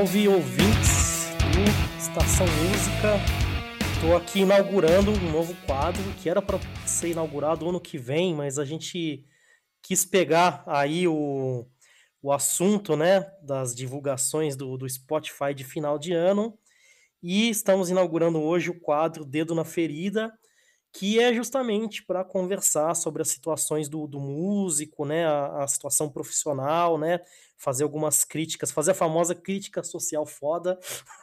salve ouvintes do Estação Música. Estou aqui inaugurando um novo quadro que era para ser inaugurado ano que vem, mas a gente quis pegar aí o, o assunto né, das divulgações do, do Spotify de final de ano e estamos inaugurando hoje o quadro Dedo na Ferida, que é justamente para conversar sobre as situações do, do músico, né, a, a, situação profissional, né, fazer algumas críticas, fazer a famosa crítica social foda,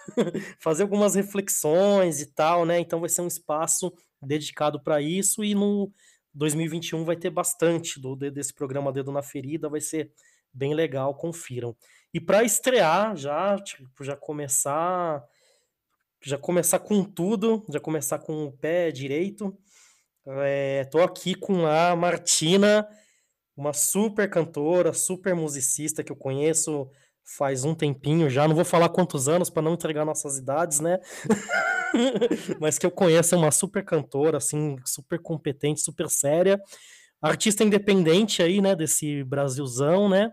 fazer algumas reflexões e tal, né, então vai ser um espaço dedicado para isso e no 2021 vai ter bastante do, desse programa Dedo na Ferida, vai ser bem legal, confiram. E para estrear, já, tipo, já começar já começar com tudo, já começar com o pé direito. Estou é, aqui com a Martina, uma super cantora, super musicista que eu conheço faz um tempinho já. Não vou falar quantos anos para não entregar nossas idades, né? Mas que eu conheço é uma super cantora, assim, super competente, super séria. Artista independente aí, né, desse Brasilzão, né?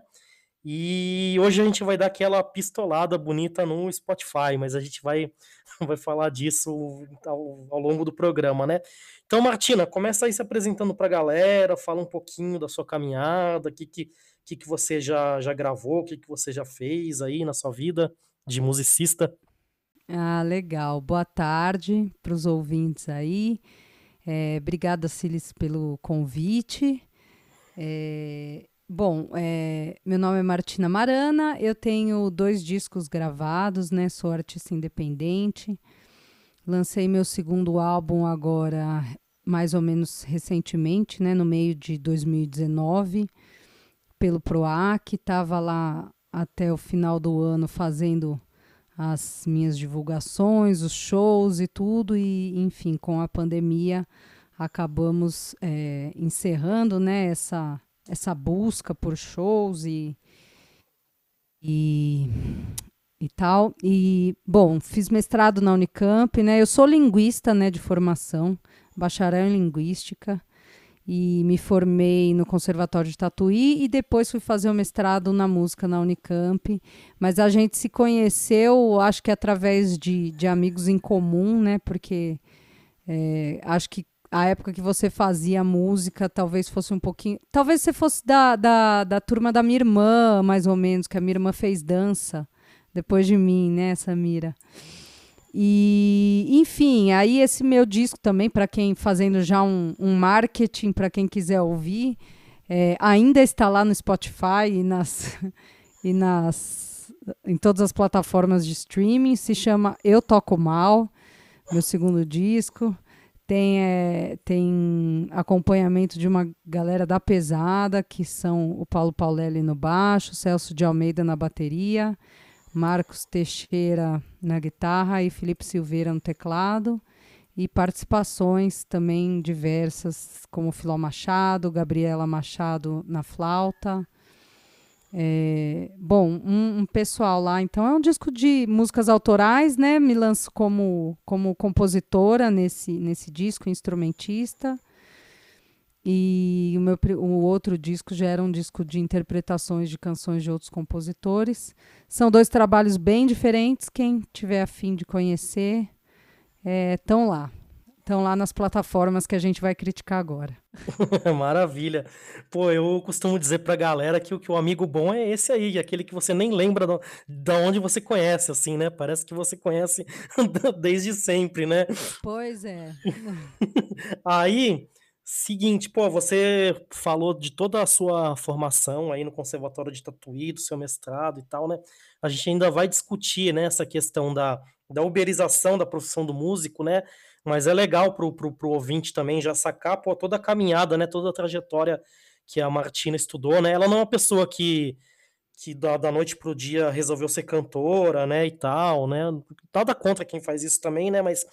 E hoje a gente vai dar aquela pistolada bonita no Spotify, mas a gente vai, vai falar disso ao, ao longo do programa, né? Então, Martina, começa aí se apresentando para a galera, fala um pouquinho da sua caminhada, o que, que, que, que você já, já gravou, o que, que você já fez aí na sua vida de musicista. Ah, legal. Boa tarde para os ouvintes aí. É, obrigada, Silis, pelo convite. É, Bom, é, meu nome é Martina Marana, eu tenho dois discos gravados, né? Sou artista independente. Lancei meu segundo álbum agora, mais ou menos recentemente, né? No meio de 2019, pelo PROAC. Estava lá até o final do ano fazendo as minhas divulgações, os shows e tudo. E, enfim, com a pandemia, acabamos é, encerrando, né? Essa essa busca por shows e, e, e tal. E, bom, fiz mestrado na Unicamp, né? Eu sou linguista, né, de formação, bacharel em linguística, e me formei no Conservatório de Tatuí e depois fui fazer o mestrado na música na Unicamp. Mas a gente se conheceu, acho que através de, de amigos em comum, né? Porque é, acho que a época que você fazia música talvez fosse um pouquinho. Talvez você fosse da, da, da turma da minha irmã, mais ou menos, que a minha irmã fez dança depois de mim, né, Samira? E, enfim, aí esse meu disco também, para quem fazendo já um, um marketing, para quem quiser ouvir, é, ainda está lá no Spotify e nas, e nas em todas as plataformas de streaming. Se chama Eu Toco Mal, meu segundo disco. Tem, é, tem acompanhamento de uma galera da pesada, que são o Paulo Paulelli no baixo, Celso de Almeida na bateria, Marcos Teixeira na guitarra e Felipe Silveira no teclado. E participações também diversas, como Filó Machado, Gabriela Machado na flauta, é, bom, um, um, pessoal lá, então é um disco de músicas autorais, né? Me lanço como, como compositora nesse, nesse disco, instrumentista. E o meu o outro disco já era um disco de interpretações de canções de outros compositores. São dois trabalhos bem diferentes. Quem tiver afim de conhecer, estão é, lá estão lá nas plataformas que a gente vai criticar agora. Maravilha. Pô, eu costumo dizer pra galera que, que o amigo bom é esse aí, aquele que você nem lembra de da onde você conhece, assim, né? Parece que você conhece desde sempre, né? Pois é. aí, seguinte, pô, você falou de toda a sua formação aí no Conservatório de Tatuí, do seu mestrado e tal, né? A gente ainda vai discutir, né, essa questão da, da uberização da profissão do músico, né? Mas é legal pro, pro ouvinte também já sacar pô, toda a caminhada, né, toda a trajetória que a Martina estudou, né, ela não é uma pessoa que, que da, da noite pro dia resolveu ser cantora, né, e tal, né, nada contra quem faz isso também, né, mas,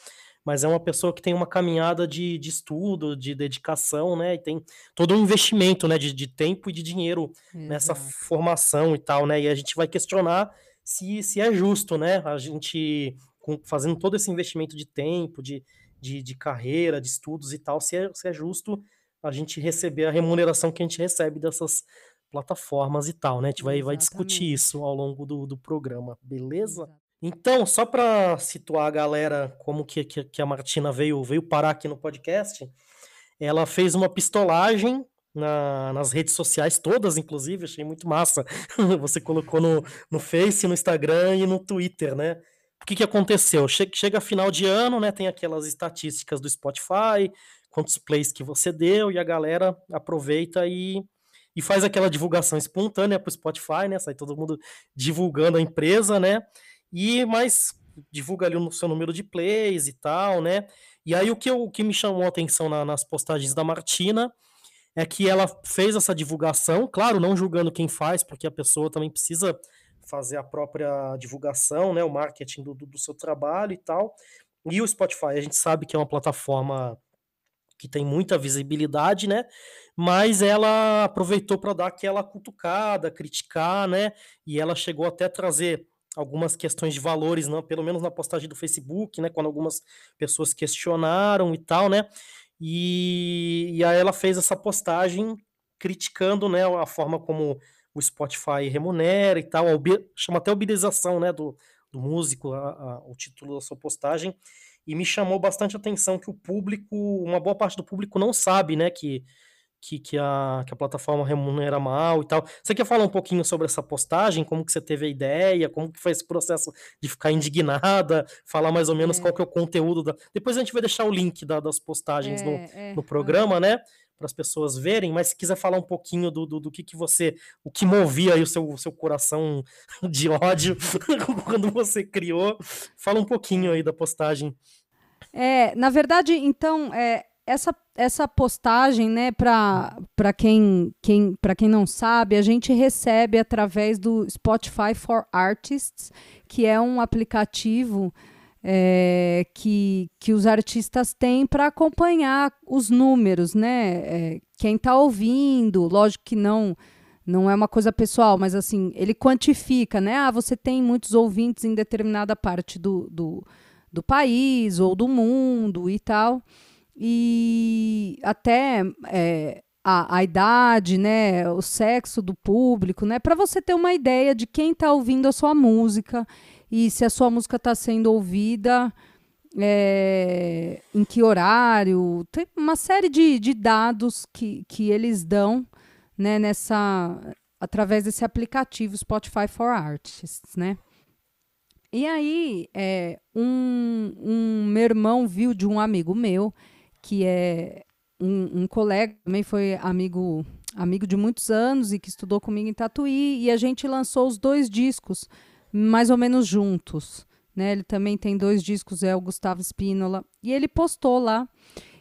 mas é uma pessoa que tem uma caminhada de, de estudo, de dedicação, né, e tem todo um investimento, né, de, de tempo e de dinheiro Exato. nessa formação e tal, né, e a gente vai questionar se, se é justo, né, a gente fazendo todo esse investimento de tempo, de, de, de carreira, de estudos e tal, se é, se é justo a gente receber a remuneração que a gente recebe dessas plataformas e tal, né? A gente vai, vai discutir isso ao longo do, do programa, beleza? Exato. Então, só para situar a galera como que, que, que, a Martina veio, veio parar aqui no podcast, ela fez uma pistolagem na, nas redes sociais todas, inclusive, achei muito massa. Você colocou no, no Face, no Instagram e no Twitter, né? O que, que aconteceu? Chega, chega final de ano, né? Tem aquelas estatísticas do Spotify, quantos plays que você deu, e a galera aproveita e, e faz aquela divulgação espontânea para o Spotify, né? Sai todo mundo divulgando a empresa, né? E mais divulga ali o seu número de plays e tal, né? E aí o que, eu, o que me chamou a atenção na, nas postagens da Martina é que ela fez essa divulgação, claro, não julgando quem faz, porque a pessoa também precisa fazer a própria divulgação, né, o marketing do, do seu trabalho e tal. E o Spotify, a gente sabe que é uma plataforma que tem muita visibilidade, né? Mas ela aproveitou para dar aquela cutucada, criticar, né? E ela chegou até a trazer algumas questões de valores, não, pelo menos na postagem do Facebook, né, quando algumas pessoas questionaram e tal, né, e, e aí ela fez essa postagem criticando, né, a forma como o Spotify remunera e tal, chama até uberização, né, do, do músico, a, a, o título da sua postagem, e me chamou bastante atenção que o público, uma boa parte do público não sabe, né, que que, que, a, que a plataforma remunera mal e tal. Você quer falar um pouquinho sobre essa postagem? Como que você teve a ideia? Como que foi esse processo de ficar indignada? Falar mais ou menos é. qual que é o conteúdo da... Depois a gente vai deixar o link da, das postagens é, no, é, no programa, né? Para as pessoas verem, mas se quiser falar um pouquinho do, do, do, que, que você, o que movia aí o seu, o seu coração de ódio quando você criou, fala um pouquinho aí da postagem. É, na verdade, então, é, essa, essa postagem, né, para quem, quem, quem não sabe, a gente recebe através do Spotify for Artists, que é um aplicativo é, que, que os artistas têm para acompanhar os números, né? É, quem está ouvindo, lógico que não não é uma coisa pessoal, mas assim, ele quantifica, né? Ah, você tem muitos ouvintes em determinada parte do, do, do país ou do mundo e tal e até é, a, a, idade, né, o sexo do público, né, para você ter uma ideia de quem está ouvindo a sua música e se a sua música está sendo ouvida é, em que horário, tem uma série de, de dados que, que eles dão, né, nessa através desse aplicativo Spotify for Artists, né? E aí, é, um, um meu irmão viu de um amigo meu que é um, um, colega, também foi amigo amigo de muitos anos e que estudou comigo em Tatuí, e a gente lançou os dois discos mais ou menos juntos. Né? Ele também tem dois discos, é o Gustavo Spínola, e ele postou lá.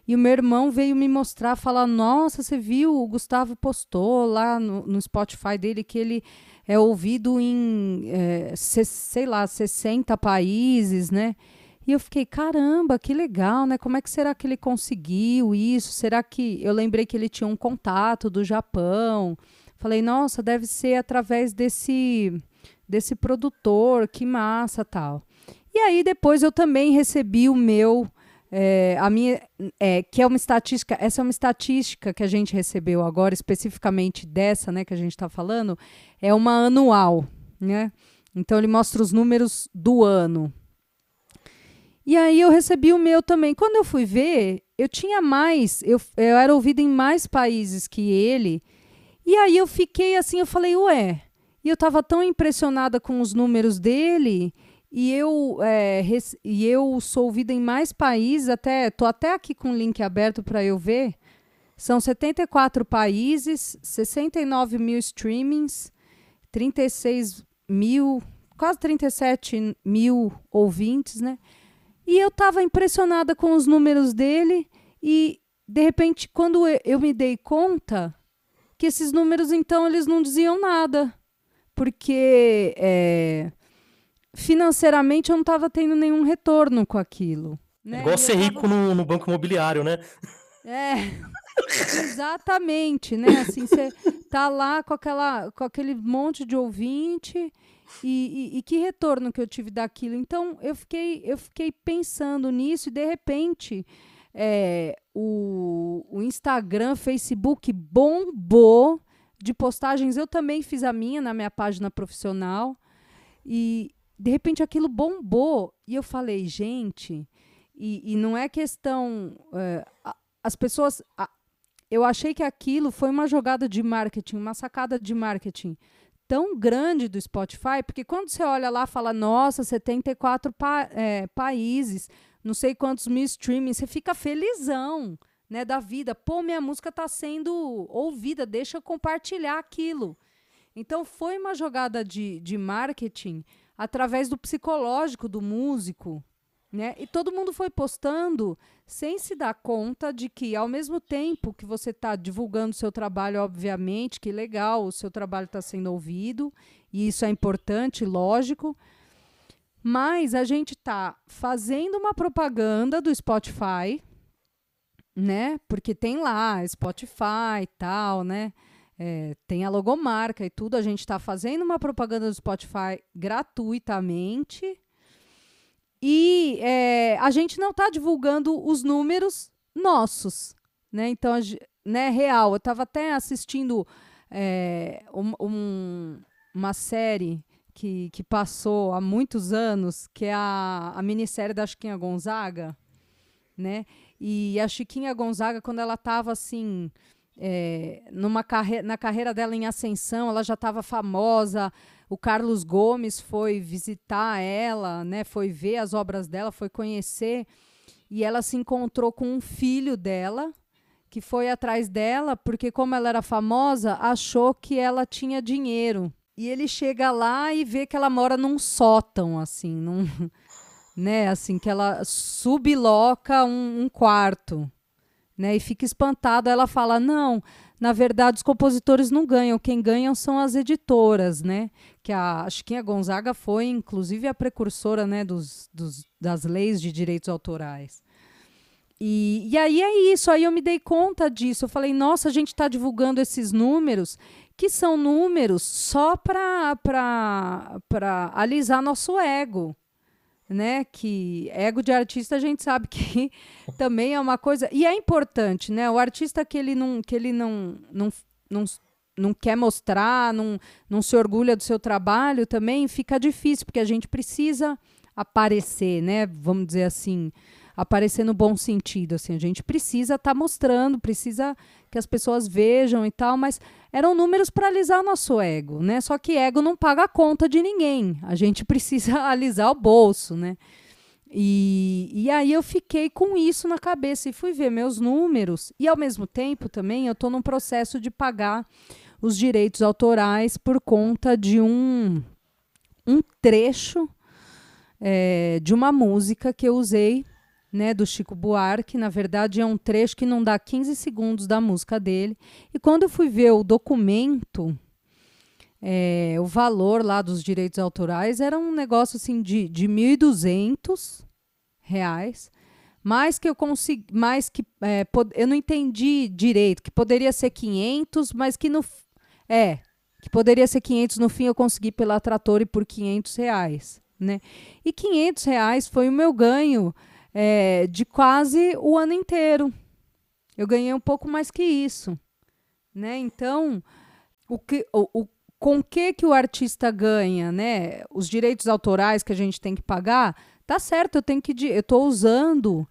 E o meu irmão veio me mostrar, falar: Nossa, você viu? O Gustavo postou lá no, no Spotify dele que ele é ouvido em, é, se, sei lá, 60 países, né? E eu fiquei, caramba, que legal, né? Como é que será que ele conseguiu isso? Será que. Eu lembrei que ele tinha um contato do Japão. Falei, nossa, deve ser através desse, desse produtor, que massa tal. E aí depois eu também recebi o meu. É, a minha, é, que é uma estatística, essa é uma estatística que a gente recebeu agora, especificamente dessa, né, que a gente está falando, é uma anual, né? Então ele mostra os números do ano. E aí eu recebi o meu também. Quando eu fui ver, eu tinha mais, eu, eu era ouvida em mais países que ele. E aí eu fiquei assim, eu falei, ué. E eu estava tão impressionada com os números dele. E eu, é, e eu sou ouvida em mais países, até tô até aqui com o link aberto para eu ver. São 74 países, 69 mil streamings, 36 mil, quase 37 mil ouvintes, né? E eu estava impressionada com os números dele e de repente quando eu me dei conta que esses números então eles não diziam nada, porque é, financeiramente eu não estava tendo nenhum retorno com aquilo. Né? É igual ser tava... rico no, no banco imobiliário, né? É, exatamente, né? Assim, você tá lá com, aquela, com aquele monte de ouvinte e, e, e, que retorno que eu tive daquilo? Então, eu fiquei, eu fiquei pensando nisso e, de repente, é, o, o Instagram, Facebook bombou de postagens, eu também fiz a minha na minha página profissional. E de repente aquilo bombou. E eu falei, gente, e, e não é questão. É, as pessoas. Eu achei que aquilo foi uma jogada de marketing, uma sacada de marketing tão grande do Spotify, porque quando você olha lá fala, nossa, 74 pa é, países, não sei quantos mil streamings, você fica felizão né, da vida. Pô, minha música está sendo ouvida, deixa eu compartilhar aquilo. Então foi uma jogada de, de marketing através do psicológico do músico, né? E todo mundo foi postando sem se dar conta de que, ao mesmo tempo que você está divulgando seu trabalho, obviamente, que legal, o seu trabalho está sendo ouvido, e isso é importante, lógico, mas a gente está fazendo uma propaganda do Spotify, né? Porque tem lá Spotify e tal, né? É, tem a logomarca e tudo. A gente está fazendo uma propaganda do Spotify gratuitamente. E é, a gente não está divulgando os números nossos, né? Então, né, real. Eu estava até assistindo é, um, um, uma série que, que passou há muitos anos, que é a, a minissérie da Chiquinha Gonzaga, né? E a Chiquinha Gonzaga, quando ela estava assim, é, numa carre na carreira dela em ascensão, ela já estava famosa. O Carlos Gomes foi visitar ela, né? Foi ver as obras dela, foi conhecer. E ela se encontrou com um filho dela, que foi atrás dela, porque como ela era famosa, achou que ela tinha dinheiro. E ele chega lá e vê que ela mora num sótão, assim, num, né? Assim, que ela subloca um, um quarto, né? E fica espantada. Ela fala: não, na verdade, os compositores não ganham, quem ganham são as editoras, né? Que a Chiquinha Gonzaga foi, inclusive, a precursora né, dos, dos, das leis de direitos autorais. E, e aí é isso, aí eu me dei conta disso. Eu falei, nossa, a gente está divulgando esses números, que são números só para alisar nosso ego né? Que ego de artista a gente sabe que também é uma coisa e é importante, né? O artista que ele não que ele não não, não, não quer mostrar, não, não se orgulha do seu trabalho também fica difícil porque a gente precisa aparecer, né? Vamos dizer assim, aparecer no bom sentido, assim, a gente precisa estar tá mostrando, precisa que as pessoas vejam e tal, mas eram números para alisar nosso ego, né? Só que ego não paga a conta de ninguém. A gente precisa alisar o bolso, né? E, e aí eu fiquei com isso na cabeça e fui ver meus números. E ao mesmo tempo também eu estou num processo de pagar os direitos autorais por conta de um, um trecho é, de uma música que eu usei né, do Chico Buarque, na verdade é um trecho que não dá 15 segundos da música dele. E quando eu fui ver o documento, é, o valor lá dos direitos autorais era um negócio assim de, de 1.200 reais, mais que eu consegui, mais que é, eu não entendi direito, que poderia ser 500, mas que no é que poderia ser 500 no fim eu consegui pela Trattori por 500 reais, né? E 500 reais foi o meu ganho é, de quase o ano inteiro. Eu ganhei um pouco mais que isso. Né? Então, o que, o, o, com que que o artista ganha, né? Os direitos autorais que a gente tem que pagar, tá certo, eu tenho que eu estou usando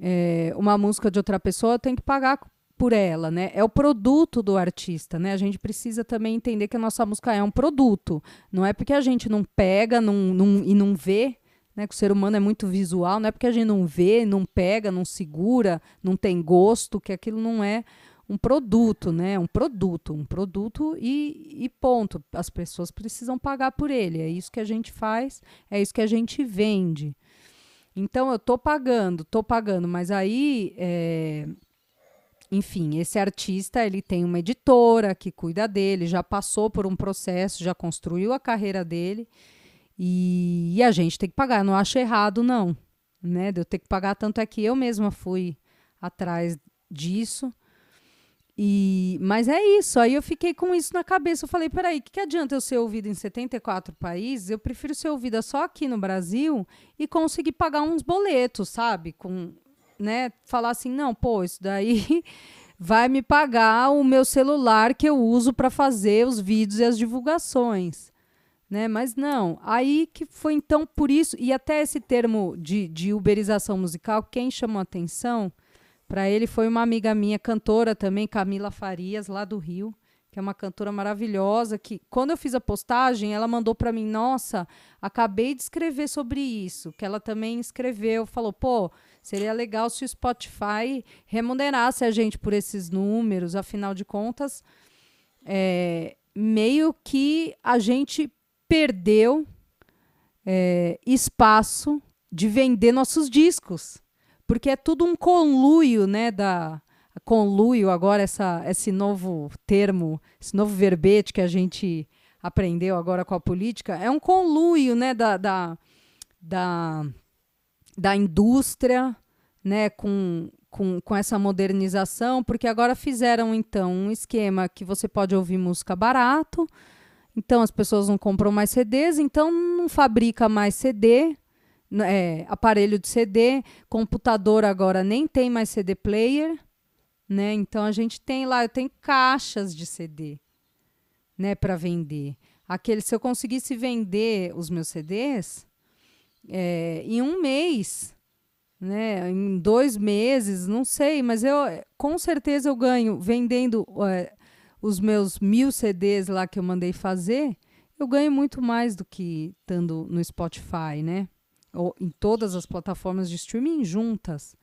é, uma música de outra pessoa, eu tenho que pagar por ela, né? É o produto do artista, né? A gente precisa também entender que a nossa música é um produto. Não é porque a gente não pega não, não, e não vê né, que o ser humano é muito visual, não é porque a gente não vê, não pega, não segura, não tem gosto, que aquilo não é um produto, né? Um produto, um produto e, e ponto. As pessoas precisam pagar por ele. É isso que a gente faz, é isso que a gente vende. Então eu tô pagando, tô pagando, mas aí, é... enfim, esse artista ele tem uma editora que cuida dele, já passou por um processo, já construiu a carreira dele e, e, a gente tem que pagar. Eu não acho errado, não. Né? De eu ter que pagar, tanto é que eu mesma fui atrás disso. E, mas é isso, aí eu fiquei com isso na cabeça. Eu falei, peraí, o que, que adianta eu ser ouvida em 74 países? Eu prefiro ser ouvida só aqui no Brasil e conseguir pagar uns boletos, sabe? Com, né? Falar assim, não, pô, isso daí vai me pagar o meu celular que eu uso para fazer os vídeos e as divulgações. Né? Mas não, aí que foi então por isso, e até esse termo de, de uberização musical, quem chamou atenção para ele foi uma amiga minha, cantora também, Camila Farias, lá do Rio, que é uma cantora maravilhosa, que quando eu fiz a postagem, ela mandou para mim, nossa, acabei de escrever sobre isso, que ela também escreveu, falou, pô, seria legal se o Spotify remunerasse a gente por esses números, afinal de contas, é, meio que a gente perdeu é, espaço de vender nossos discos, porque é tudo um conluio, né, da conluio agora essa esse novo termo, esse novo verbete que a gente aprendeu agora com a política, é um conluio, né, da, da, da, da indústria, né, com, com, com essa modernização, porque agora fizeram então um esquema que você pode ouvir música barato, então as pessoas não compram mais CDs, então não fabrica mais CD, é, aparelho de CD, computador agora nem tem mais CD player, né? Então a gente tem lá, eu tenho caixas de CD, né, para vender. Aquele, se eu conseguisse vender os meus CDs é, em um mês, né, em dois meses, não sei, mas eu com certeza eu ganho vendendo é, os meus mil CDs lá que eu mandei fazer, eu ganho muito mais do que estando no Spotify, né? Ou em todas as plataformas de streaming juntas.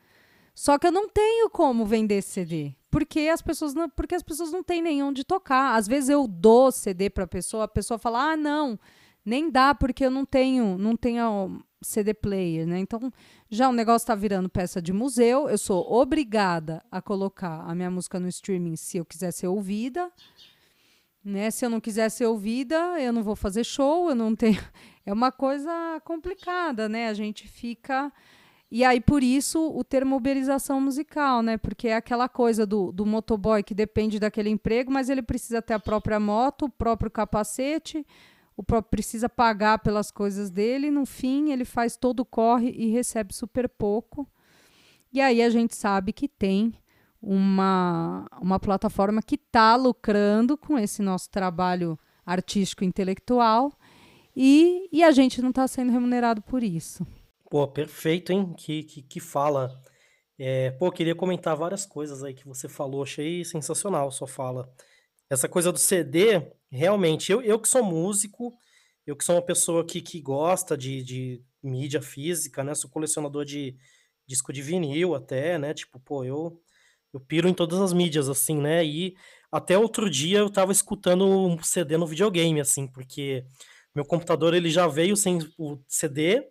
Só que eu não tenho como vender CD, porque as pessoas não, porque as pessoas não têm nenhum de tocar. Às vezes eu dou CD para a pessoa, a pessoa fala: "Ah, não, nem dá porque eu não tenho, não tenho CD player, né? Então, já o negócio está virando peça de museu. Eu sou obrigada a colocar a minha música no streaming se eu quiser ser ouvida. Né? Se eu não quiser ser ouvida, eu não vou fazer show, eu não tenho. É uma coisa complicada, né? A gente fica. E aí, por isso, o termo uberização musical, né? Porque é aquela coisa do, do motoboy que depende daquele emprego, mas ele precisa ter a própria moto, o próprio capacete, o próprio precisa pagar pelas coisas dele, no fim ele faz todo o corre e recebe super pouco. E aí a gente sabe que tem uma, uma plataforma que está lucrando com esse nosso trabalho artístico intelectual e, e a gente não está sendo remunerado por isso. Pô, perfeito, hein? Que, que, que fala. É, pô, queria comentar várias coisas aí que você falou, achei sensacional sua fala. Essa coisa do CD, realmente, eu, eu que sou músico, eu que sou uma pessoa que, que gosta de, de mídia física, né? Sou colecionador de disco de vinil até, né? Tipo, pô, eu, eu piro em todas as mídias, assim, né? E até outro dia eu tava escutando um CD no videogame, assim, porque meu computador ele já veio sem o CD.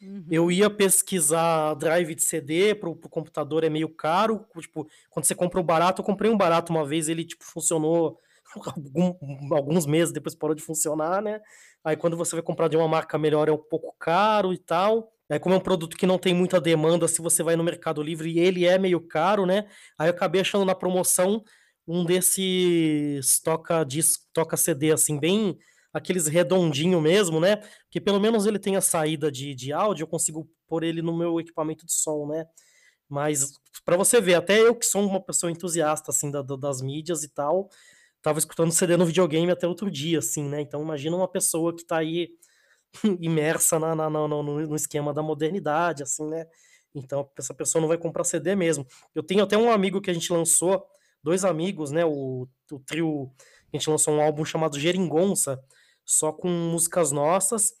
Uhum. Eu ia pesquisar drive de CD pro, pro computador é meio caro. Tipo, quando você compra um barato, eu comprei um barato uma vez, ele tipo funcionou algum, alguns meses depois parou de funcionar, né? Aí quando você vai comprar de uma marca melhor é um pouco caro e tal. Aí como é um produto que não tem muita demanda, se você vai no Mercado Livre e ele é meio caro, né? Aí eu acabei achando na promoção um desses toca disco, toca CD assim bem aqueles redondinho mesmo, né? Que pelo menos ele tem a saída de, de áudio, eu consigo pôr ele no meu equipamento de som, né? Mas para você ver, até eu que sou uma pessoa entusiasta assim da, das mídias e tal, tava escutando CD no videogame até outro dia, assim, né? Então imagina uma pessoa que tá aí imersa na, na, no, no, esquema da modernidade, assim, né? Então essa pessoa não vai comprar CD mesmo. Eu tenho até um amigo que a gente lançou, dois amigos, né? O, o trio, a gente lançou um álbum chamado Geringonça, só com músicas nossas.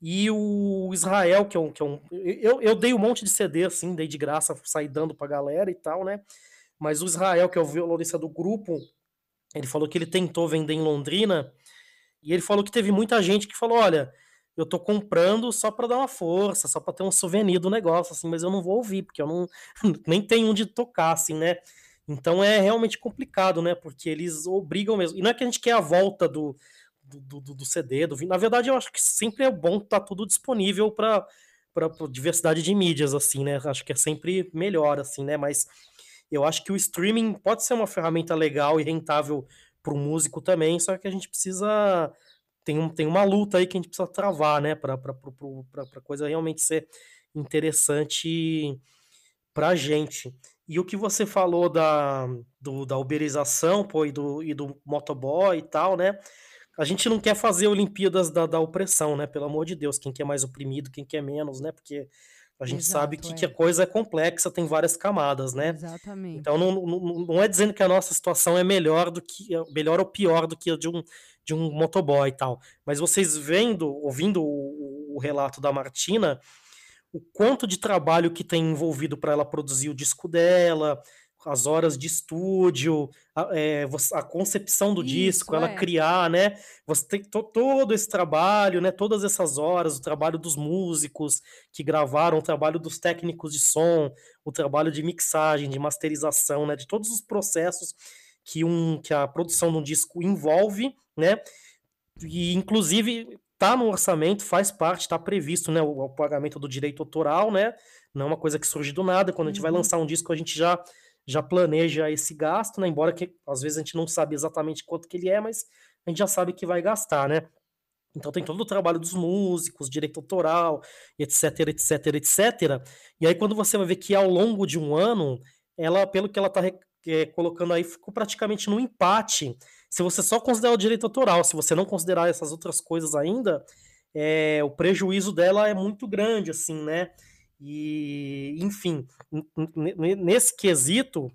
E o Israel, que é um. Que é um eu, eu dei um monte de CD, assim, dei de graça, saí dando pra galera e tal, né? Mas o Israel, que é o violonista do grupo, ele falou que ele tentou vender em Londrina e ele falou que teve muita gente que falou: olha, eu tô comprando só para dar uma força, só para ter um souvenir do negócio, assim, mas eu não vou ouvir, porque eu não nem tenho onde tocar, assim, né? Então é realmente complicado, né? Porque eles obrigam mesmo. E não é que a gente quer a volta do, do, do, do CD, do Na verdade, eu acho que sempre é bom estar tá tudo disponível para diversidade de mídias, assim, né? Acho que é sempre melhor, assim, né? Mas eu acho que o streaming pode ser uma ferramenta legal e rentável para o músico também, só que a gente precisa. Tem, um, tem uma luta aí que a gente precisa travar, né? Para a coisa realmente ser interessante para a gente. E o que você falou da, do, da uberização, pô, e do, e do motoboy e tal, né? A gente não quer fazer Olimpíadas da, da opressão, né? Pelo amor de Deus, quem quer mais oprimido, quem quer menos, né? Porque a gente Exato, sabe que, é. que a coisa é complexa, tem várias camadas, né? Exatamente. Então não, não, não é dizendo que a nossa situação é melhor do que melhor ou pior do que a de um, de um motoboy e tal. Mas vocês vendo, ouvindo o, o relato da Martina, o quanto de trabalho que tem envolvido para ela produzir o disco dela, as horas de estúdio, a, é, a concepção do Isso, disco, ela é. criar, né? Você tem to, todo esse trabalho, né? Todas essas horas, o trabalho dos músicos que gravaram, o trabalho dos técnicos de som, o trabalho de mixagem, de masterização, né? De todos os processos que, um, que a produção de um disco envolve, né? E inclusive tá no orçamento, faz parte, está previsto, né? O, o, pagamento do direito autoral, né? Não é uma coisa que surge do nada. Quando a gente vai Uhum. lançar um disco, a gente já já planeja esse gasto, né? Embora que às vezes a gente não sabe exatamente quanto que ele é, mas a gente já sabe que vai gastar, né? Então tem todo o trabalho dos músicos, direito autoral, etc, etc, etc. E aí quando você vai ver que ao longo de um ano, ela, pelo que ela está é, colocando aí, ficou praticamente no empate. Se você só considerar o direito autoral, se você não considerar essas outras coisas ainda, é, o prejuízo dela é muito grande, assim, né? E, enfim, nesse quesito,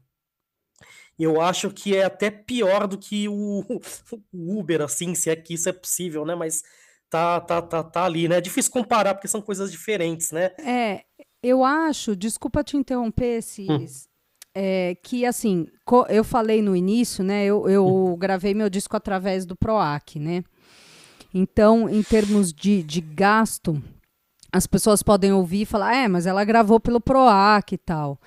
eu acho que é até pior do que o, o, Uber, assim, se é que isso é possível, né? Mas tá, tá, tá, tá ali, né? É difícil comparar, porque são coisas diferentes, né? É, eu acho, desculpa te interromper, Cis, hum. É, que assim, eu falei no início, né? Eu, eu hum. gravei meu disco através do PROAC, né? Então, em termos de, de gasto, as pessoas podem ouvir e falar, é, mas ela gravou pelo PROAC e tal.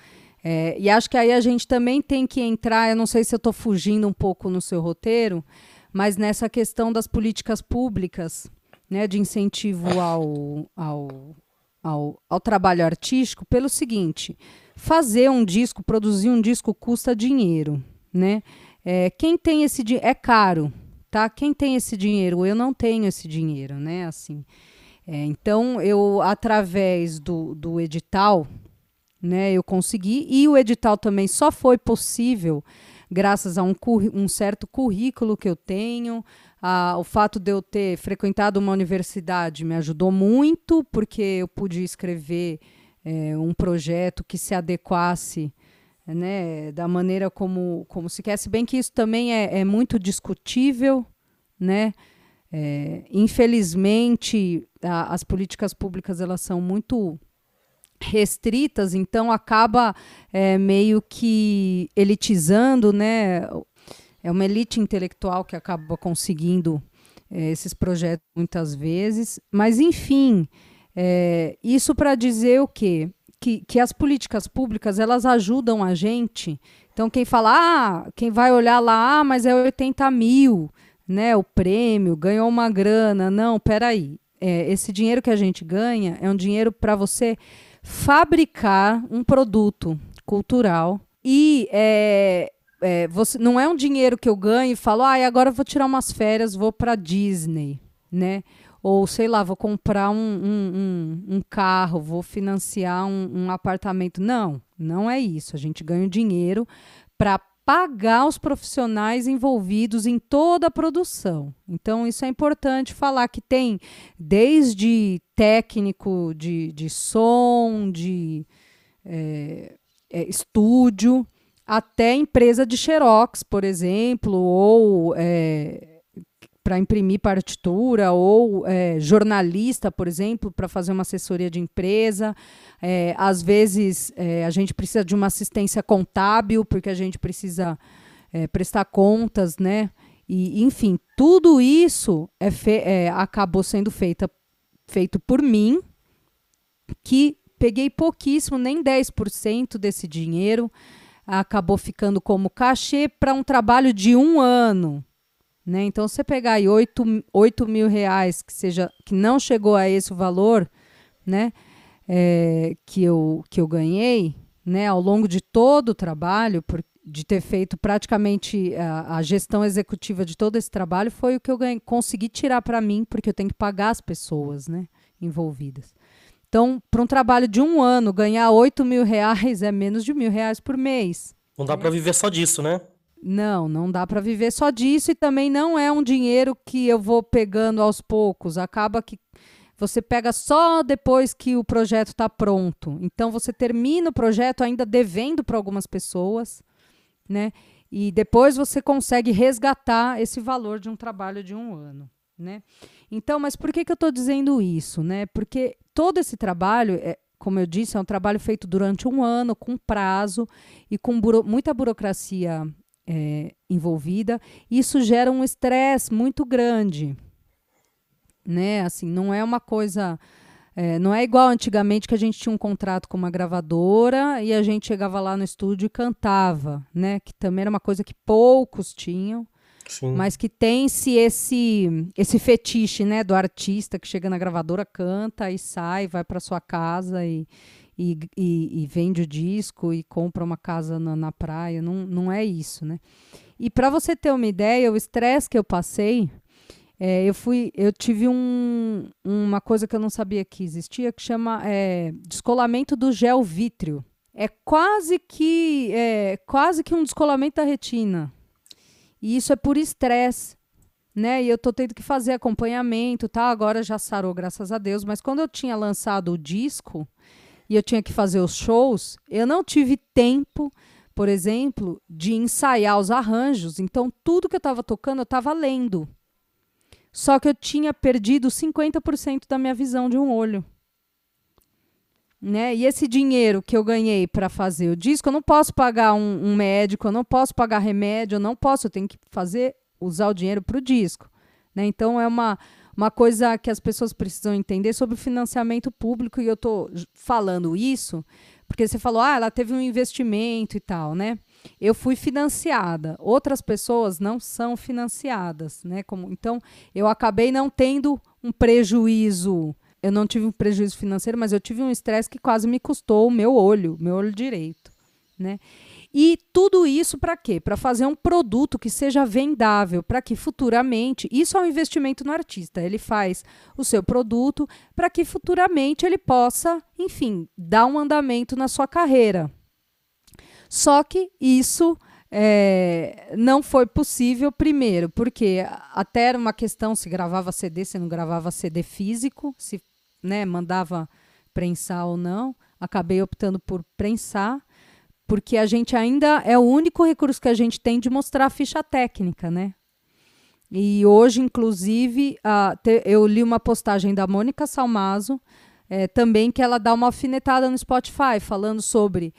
É, e acho que aí a gente também tem que entrar, eu não sei se eu estou fugindo um pouco no seu roteiro, mas nessa questão das políticas públicas, né, de incentivo ao, ao, ao, ao trabalho artístico, pelo seguinte, fazer um disco, produzir um disco custa dinheiro, né? É, quem tem esse é caro, tá? Quem tem esse dinheiro, eu não tenho esse dinheiro, né? Assim, é, então, eu, através do, do edital, né, eu consegui, e o edital também só foi possível graças a um, um certo currículo que eu tenho, a, o fato de eu ter frequentado uma universidade me ajudou muito, porque eu pude escrever é, um projeto que se adequasse né, da maneira como, como se quer, se bem que isso também é, é muito discutível, né? É, infelizmente, a, as políticas públicas elas são muito restritas, então acaba é, meio que elitizando, né? É uma elite intelectual que acaba conseguindo é, esses projetos muitas vezes, mas enfim, é, isso para dizer o quê? Que, que as políticas públicas elas ajudam a gente. Então quem fala, ah, quem vai olhar lá, ah, mas é 80 mil, né, o prêmio, ganhou uma grana. Não, peraí. É, esse dinheiro que a gente ganha é um dinheiro para você fabricar um produto cultural e é, é, você, não é um dinheiro que eu ganho e falo, ah, agora eu vou tirar umas férias, vou para Disney, né? Ou sei lá, vou comprar um, um, um, um carro, vou financiar um, um apartamento. Não, não é isso. A gente ganha dinheiro para pagar os profissionais envolvidos em toda a produção. Então, isso é importante falar que tem desde técnico de, de som, de é, é, estúdio, até empresa de xerox, por exemplo, ou é, para imprimir partitura, ou é, jornalista, por exemplo, para fazer uma assessoria de empresa. É, às vezes é, a gente precisa de uma assistência contábil, porque a gente precisa é, prestar contas, né? E, enfim, tudo isso é, é acabou sendo feita, feito por mim, que peguei pouquíssimo, nem 10% desse dinheiro, acabou ficando como cachê para um trabalho de um ano. Né? Então, você pegar aí 8, 8 mil reais, que, seja, que não chegou a esse valor, né? É, que, eu, que eu ganhei, né? Ao longo de todo o trabalho, por, de ter feito praticamente a, a, gestão executiva de todo esse trabalho, foi o que eu ganhei, consegui tirar para mim, porque eu tenho que pagar as pessoas, né? Envolvidas. Então, para um trabalho de um ano, ganhar 8 mil reais é menos de mil reais por mês. Não dá para viver só disso, né? Não, não dá para viver só disso e também não é um dinheiro que eu vou pegando aos poucos. Acaba que você pega só depois que o projeto está pronto. Então você termina o projeto ainda devendo para algumas pessoas, né? E depois você consegue resgatar esse valor de um trabalho de um ano, né? Então, mas por que, que eu estou dizendo isso, né? Porque todo esse trabalho, é, como eu disse, é um trabalho feito durante um ano, com prazo e com buro muita burocracia é, envolvida. Isso gera um estresse muito grande, né? Assim, não é uma coisa. É, não é igual antigamente que a gente tinha um contrato com uma gravadora e a gente chegava lá no estúdio e cantava, né? Que também era uma coisa que poucos tinham. Sim. Mas que tem-se esse, esse fetiche, né, do artista que chega na gravadora, canta e sai, vai para sua casa e, e, e, e, vende o disco e compra uma casa na, na praia. Não, não é isso, né? E para você ter uma ideia, o estresse que eu passei é, eu fui, eu tive um, uma coisa que eu não sabia que existia que chama é, descolamento do gel vítreo. É quase que é quase que um descolamento da retina. E isso é por estresse, né? E eu tô tendo que fazer acompanhamento, tá? Agora já sarou, graças a Deus. Mas quando eu tinha lançado o disco e eu tinha que fazer os shows, eu não tive tempo, por exemplo, de ensaiar os arranjos. Então tudo que eu estava tocando eu estava lendo. Só que eu tinha perdido 50% da minha visão de um olho. Né? E esse dinheiro que eu ganhei para fazer o disco, eu não posso pagar um, um, médico, eu não posso pagar remédio, eu não posso, eu tenho que fazer, usar o dinheiro para o disco. Né? Então é uma, uma coisa que as pessoas precisam entender sobre financiamento público, e eu estou falando isso porque você falou, ah, ela teve um investimento e tal, né? eu fui financiada. Outras pessoas não são financiadas, né? Como, então, eu acabei não tendo um prejuízo. Eu não tive um prejuízo financeiro, mas eu tive um estresse que quase me custou o meu olho, meu olho direito, né? E tudo isso para quê? Para fazer um produto que seja vendável, para que futuramente, isso é um investimento no artista. Ele faz o seu produto para que futuramente ele possa, enfim, dar um andamento na sua carreira, só que isso é, não foi possível, primeiro, porque até era uma questão se gravava CD, se não gravava CD físico, se né, mandava prensar ou não. Acabei optando por prensar, porque a gente ainda é o único recurso que a gente tem de mostrar a ficha técnica, né? E hoje, inclusive, te, eu li uma postagem da Mônica Salmazo, é, também que ela dá uma alfinetada no Spotify, falando sobre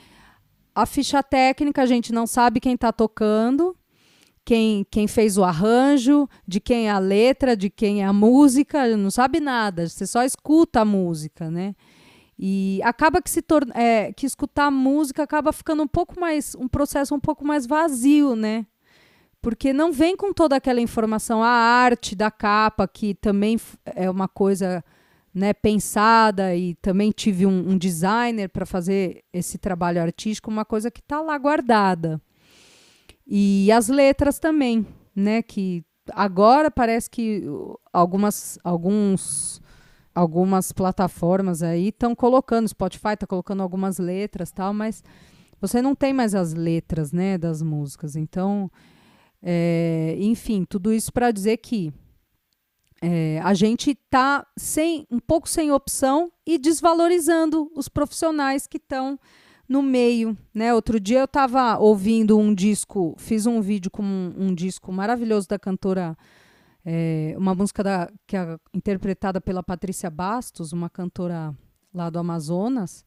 a ficha técnica, a gente não sabe quem está tocando, quem, quem fez o arranjo, de quem é a letra, de quem é a música, não sabe nada, você só escuta a música, né? E acaba que se torna, é, que escutar música acaba ficando um pouco mais, um processo um pouco mais vazio, né? Porque não vem com toda aquela informação, a arte da capa, que também é uma coisa né, pensada e também tive um, um designer para fazer esse trabalho artístico, uma coisa que está lá guardada. E as letras também, né, que agora parece que algumas, alguns, algumas plataformas aí estão colocando, Spotify está colocando algumas letras tal, mas você não tem mais as letras, né, das músicas. Então, é, enfim, tudo isso para dizer que é, a gente está sem, um pouco sem opção e desvalorizando os profissionais que estão no meio. Né? Outro dia eu estava ouvindo um disco, fiz um vídeo com um, um disco maravilhoso da cantora, é, uma música da, que é interpretada pela Patrícia Bastos, uma cantora lá do Amazonas.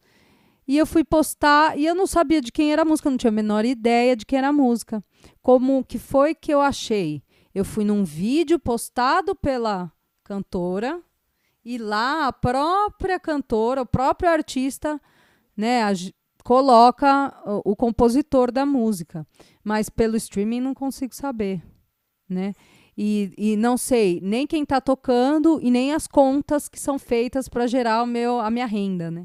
E eu fui postar e eu não sabia de quem era a música, não tinha a menor ideia de quem era a música. Como que foi que eu achei? Eu fui num vídeo postado pela cantora e lá a própria cantora, o próprio artista, né, a, coloca o, o, compositor da música, mas pelo streaming não consigo saber, né? E, e não sei nem quem está tocando e nem as contas que são feitas para gerar o meu, a minha renda, né?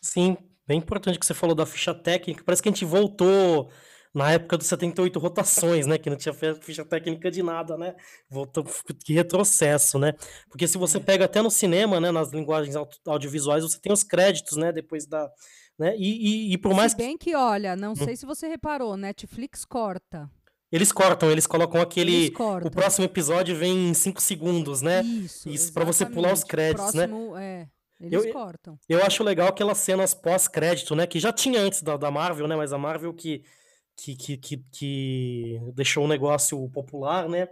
Sim, bem importante que você falou da ficha técnica. Parece que a gente voltou na época dos 78 rotações, né? Que não tinha ficha técnica de nada, né? Voltou que retrocesso, né? Porque se você é. pega até no cinema, né? Nas linguagens audiovisuais, você tem os créditos, né? Depois da. Né? E, e, e por mais. Se bem que, olha, não hum. sei se você reparou, Netflix corta. Eles cortam, eles colocam aquele. Eles. O próximo episódio vem em 5 segundos, né? Isso. Isso para você pular os créditos, né? próximo, né? É. Eles eu, cortam. Eu acho legal aquelas cenas pós-crédito, né? Que já tinha antes da, da Marvel, né? Mas a Marvel que, que, que, que, que deixou o negócio popular, né?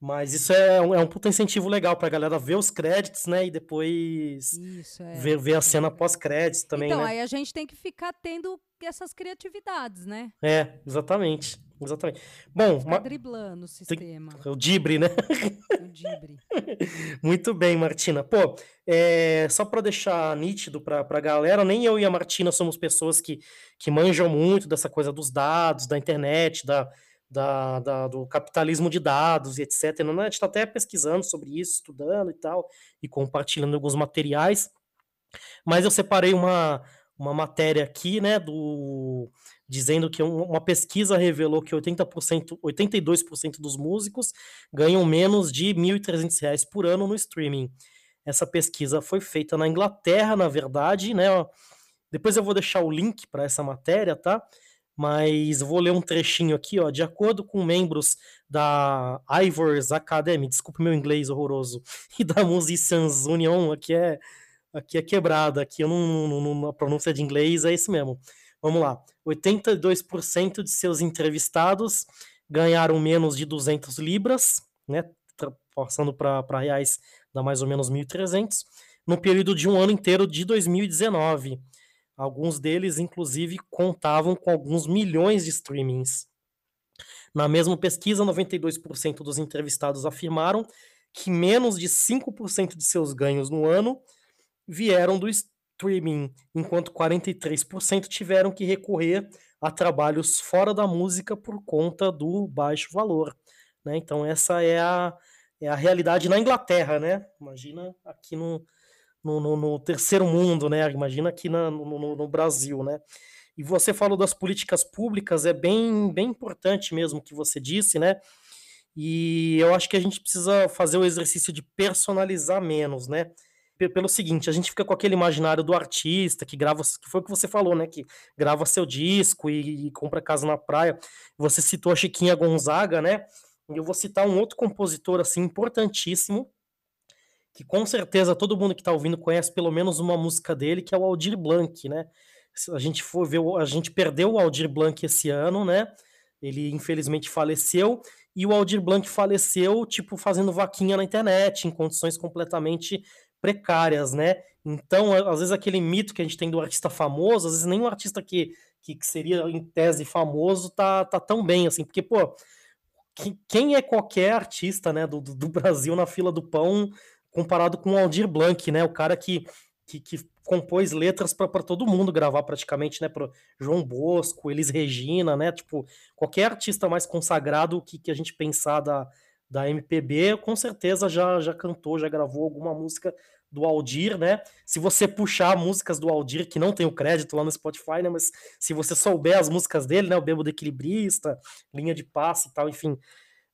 Mas isso é um, é um puta incentivo legal pra galera ver os créditos, né? E depois isso, é. ver, ver a cena pós-créditos também. Então, né? aí a gente tem que ficar tendo essas criatividades, né? É, exatamente. Exatamente. Bom, Ficar driblando o sistema. O Dibre, né? O Dibre. Muito bem, Martina. Pô, é, só para deixar nítido para a galera, nem eu e a Martina somos pessoas que, que manjam muito dessa coisa dos dados, da internet, da, da, da, do capitalismo de dados e etc. Né? A gente está até pesquisando sobre isso, estudando e tal, e compartilhando alguns materiais. Mas eu separei uma, uma matéria aqui, né, do dizendo que uma pesquisa revelou que 80%, 82% dos músicos ganham menos de R$ 1.300 por ano no streaming. Essa pesquisa foi feita na Inglaterra, na verdade, né? Depois eu vou deixar o link para essa matéria, tá? Mas vou ler um trechinho aqui, ó. De acordo com membros da Ivors Academy, desculpe meu inglês horroroso, e da Musicians Union, aqui é, aqui é quebrada, aqui eu não, não, não, a pronúncia de inglês é isso mesmo. Vamos lá. 82% de seus entrevistados ganharam menos de 200 libras, né? Passando para reais dá mais ou menos 1.300, no período de um ano inteiro de 2019. Alguns deles, inclusive, contavam com alguns milhões de streamings. Na mesma pesquisa, 92% dos entrevistados afirmaram que menos de 5% de seus ganhos no ano vieram do, streaming, enquanto 43% tiveram que recorrer a trabalhos fora da música por conta do baixo valor. Né? Então, essa é a, é a realidade na Inglaterra, né? Imagina aqui no, no, no, no terceiro mundo, né? Imagina aqui na, no, no, Brasil, né? E você falou das políticas públicas, é bem, bem importante mesmo que você disse, né? E eu acho que a gente precisa fazer o exercício de personalizar menos, né? Pelo seguinte, a gente fica com aquele imaginário do artista que grava, que foi o que você falou, né, que grava seu disco e, e compra casa na praia. Você citou a Chiquinha Gonzaga, né? E eu vou citar um outro compositor assim importantíssimo, que com certeza todo mundo que está ouvindo conhece pelo menos uma música dele, que é o Aldir Blanc, né? A gente for ver, a gente perdeu o Aldir Blanc esse ano, né? Ele infelizmente faleceu e o Aldir Blanc faleceu, tipo, fazendo vaquinha na internet, em condições completamente precárias, né? Então, às vezes, aquele mito que a gente tem do artista famoso, às vezes nem um artista que, que, que seria, em tese, famoso tá, tá tão bem, assim, porque, pô, quem é qualquer artista, né, do, do Brasil na fila do pão comparado com o Aldir Blanc, né, o cara que, que, que compôs letras para todo mundo gravar praticamente, né, para João Bosco, Elis Regina, né, tipo, qualquer artista mais consagrado que, que a gente pensar da, da MPB, com certeza já, já cantou, já gravou alguma música do Aldir, né? Se você puxar músicas do Aldir, que não tem o crédito lá no Spotify, né? Mas se você souber as músicas dele, né? O Bêbado Equilibrista, Linha de Passe e tal, enfim.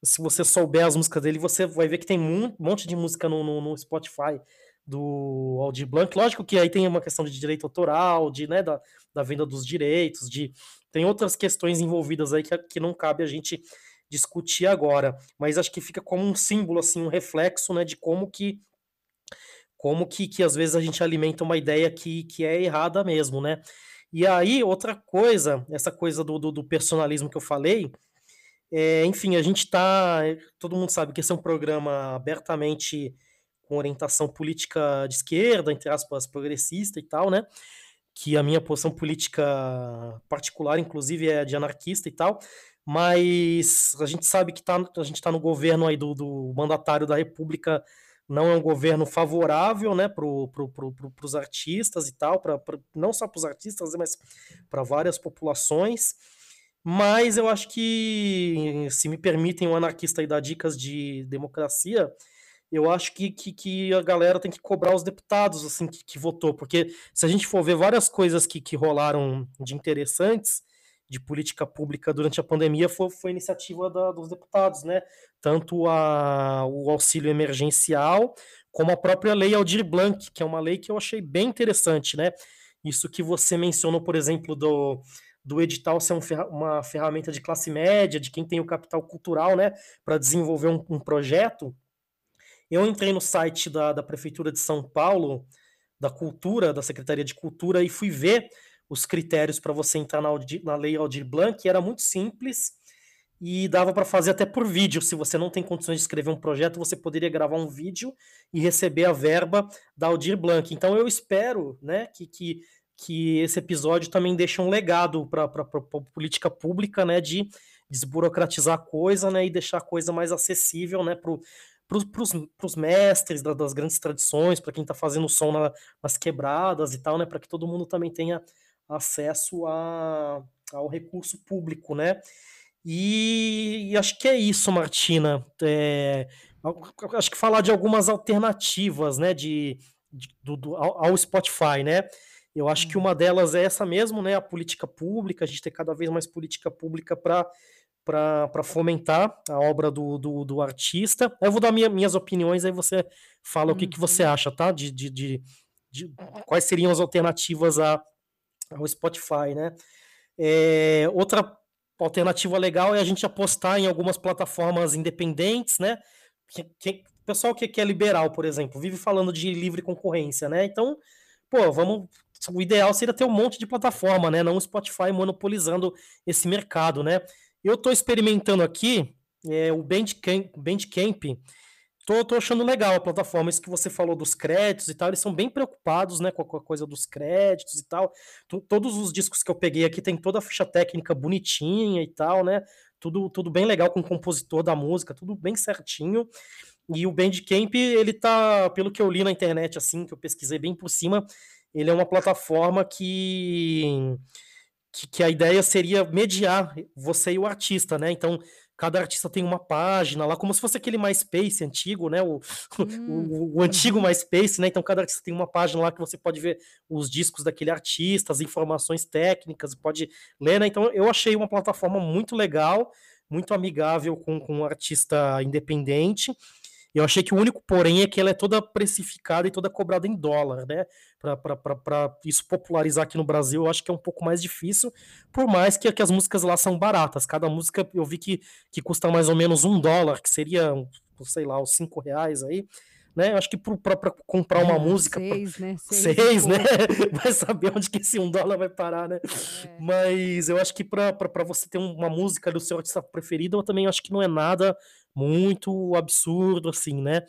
Se você souber as músicas dele, você vai ver que tem um monte de música no, no, no Spotify do Aldir Blanc. Lógico que aí tem uma questão de direito autoral, de, né, da, da venda dos direitos, de tem outras questões envolvidas aí que, que não cabe a gente discutir agora, mas acho que fica como um símbolo, assim, um reflexo, né, de como que como que, que às vezes a gente alimenta uma ideia que, que é errada mesmo, né? E aí, outra coisa, essa coisa do, do, do personalismo que eu falei, é, enfim, a gente está. Todo mundo sabe que esse é um programa abertamente com orientação política de esquerda, entre aspas, progressista e tal, né? Que a minha posição política particular, inclusive, é de anarquista e tal. Mas a gente sabe que tá, a gente está no governo aí do, do mandatário da República não é um governo favorável né, para pro, pro, pro, os artistas e tal, pra, pra não só para os artistas, mas para várias populações. Mas eu acho que, se me permitem um anarquista aí dar dicas de democracia, eu acho que, que, que, a galera tem que cobrar os deputados assim que, que votou, porque se a gente for ver várias coisas que, que rolaram de interessantes, de política pública durante a pandemia foi, foi iniciativa da, dos deputados, né? Tanto a, o auxílio emergencial, como a própria lei Aldir Blanc, que é uma lei que eu achei bem interessante, né? Isso que você mencionou, por exemplo, do, do edital ser um, uma ferramenta de classe média, de quem tem o capital cultural, né, para desenvolver um, um, projeto. Eu entrei no site da, da Prefeitura de São Paulo, da Cultura, da Secretaria de Cultura, e fui ver os critérios para você entrar na, na Lei Aldir Blanc, era muito simples e dava para fazer até por vídeo. Se você não tem condições de escrever um projeto, você poderia gravar um vídeo e receber a verba da Aldir Blanc. Então eu espero né, que, que, que esse episódio também deixe um legado para a política pública né, de desburocratizar a coisa né, e deixar a coisa mais acessível né, para os mestres da, das grandes tradições, para quem está fazendo som na, nas quebradas e tal, né, para que todo mundo também tenha acesso a, ao recurso público, né? E, e acho que é isso, Martina. É, acho que falar de algumas alternativas, né, de, de do, do, ao Spotify, né? Eu acho que uhum. uma delas é essa mesmo, né? A política pública, a gente ter cada vez mais política pública para para fomentar a obra do, do, do, artista. Eu vou dar minha, minhas opiniões, aí você fala uhum. o que, que você uhum. acha, tá? De, de, de, de, quais seriam as alternativas a, ao Spotify, né? É, outra alternativa legal é a gente apostar em algumas plataformas independentes, né? Que, que, o pessoal que, que é liberal, por exemplo, vive falando de livre concorrência, né? Então, pô, vamos. O ideal seria ter um monte de plataforma, né? Não o Spotify monopolizando esse mercado, né? Eu estou experimentando aqui é, o Bandcamp, Bandcamp Tô, tô achando legal a plataforma. Isso que você falou dos créditos e tal, eles são bem preocupados, né, com a coisa dos créditos e tal. T todos os discos que eu peguei aqui tem toda a ficha técnica bonitinha e tal, né? Tudo, tudo bem legal com o compositor da música, tudo bem certinho. E o Bandcamp, ele tá, pelo que eu li na internet, assim, que eu pesquisei bem por cima, ele é uma plataforma que, que, que, a ideia seria mediar você e o artista, né? Então, cada artista tem uma página lá, como se fosse aquele MySpace antigo, né? O, hum. o, o, antigo. MySpace, né? Então cada artista tem uma página lá que você pode ver os discos daquele artista, as informações técnicas, pode ler, né? Então eu achei uma plataforma muito legal, muito amigável com, com um artista independente. Eu achei que o único porém é que ela é toda precificada e toda cobrada em dólar, né? Para isso popularizar aqui no Brasil, eu acho que é um pouco mais difícil, por mais que, que as músicas lá são baratas. Cada música eu vi que, que custa mais ou menos um dólar, que seria, sei lá, os cinco reais aí né? Acho que para comprar uma é, música. Seis, né? Seis, seis né? vai saber onde que esse um dólar vai parar, né? É. Mas eu acho que para você ter uma música do seu artista preferido, eu também acho que não é nada muito absurdo, assim, né?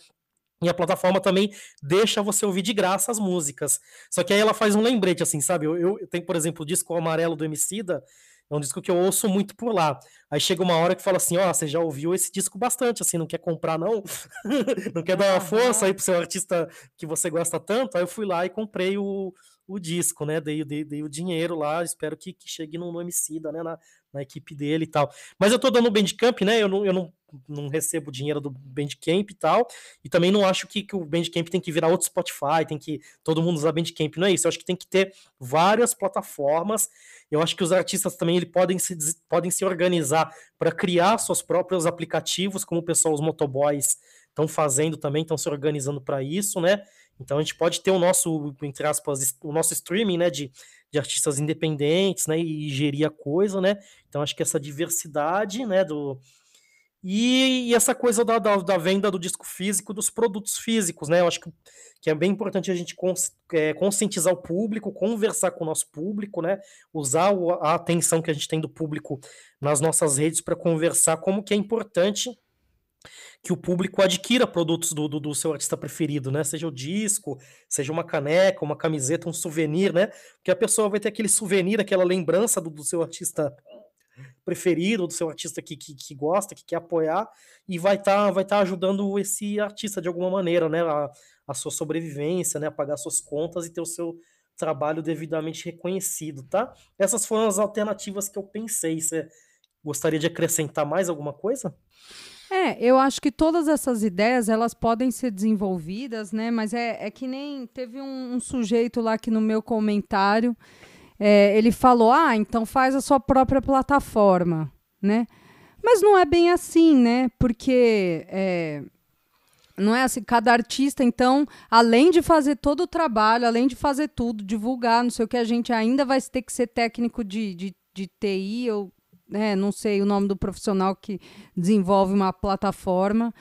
E a plataforma também deixa você ouvir de graça as músicas. Só que aí ela faz um lembrete, assim, sabe? Eu, eu tenho, por exemplo, o disco amarelo do Emicida, é um disco que eu ouço muito por lá. Aí chega uma hora que fala assim, ó, oh, você já ouviu esse disco bastante, assim, não quer comprar não? não quer dar uma força aí pro seu artista que você gosta tanto? Aí eu fui lá e comprei o, o disco, né? Dei, dei, dei o dinheiro lá, espero que, que chegue no, no Emicida, né? Na, na equipe dele e tal. Mas eu tô dando o Bandcamp, né? Eu não, eu não, não recebo dinheiro do Bandcamp e tal. E também não acho que, que o Bandcamp tem que virar outro Spotify, tem que todo mundo usar Bandcamp. Não é isso. Eu acho que tem que ter várias plataformas. Eu acho que os artistas também ele podem, se, podem se organizar para criar seus próprios aplicativos, como o pessoal, os motoboys estão fazendo também, estão se organizando para isso, né? Então a gente pode ter o nosso, entre aspas, o nosso streaming, né, de, de artistas independentes, né, e gerir a coisa, né? Então acho que essa diversidade, né, do e, e essa coisa da, da, da, venda do disco físico, dos produtos físicos, né? Eu acho que, que é bem importante a gente cons, é, conscientizar o público, conversar com o nosso público, né? Usar o, a atenção que a gente tem do público nas nossas redes para conversar como que é importante que o público adquira produtos do, do, do, seu artista preferido, né? Seja o disco, seja uma caneca, uma camiseta, um souvenir, né? Porque a pessoa vai ter aquele souvenir, aquela lembrança do, do seu artista preferido, do seu artista que, que, que gosta, que quer apoiar, e vai estar tá, vai tá ajudando esse artista de alguma maneira, né? A, a sua sobrevivência, né? A pagar suas contas e ter o seu trabalho devidamente reconhecido, tá? Essas foram as alternativas que eu pensei. Você gostaria de acrescentar mais alguma coisa? É, eu acho que todas essas ideias elas podem ser desenvolvidas, né? Mas é, é que nem teve um, um sujeito lá que no meu comentário é, ele falou: ah, então faz a sua própria plataforma, né? Mas não é bem assim, né? Porque é, não é assim, cada artista, então, além de fazer todo o trabalho, além de fazer tudo, divulgar, não sei o que, a gente ainda vai ter que ser técnico de, de, de TI, ou né, não sei o nome do profissional que desenvolve uma plataforma.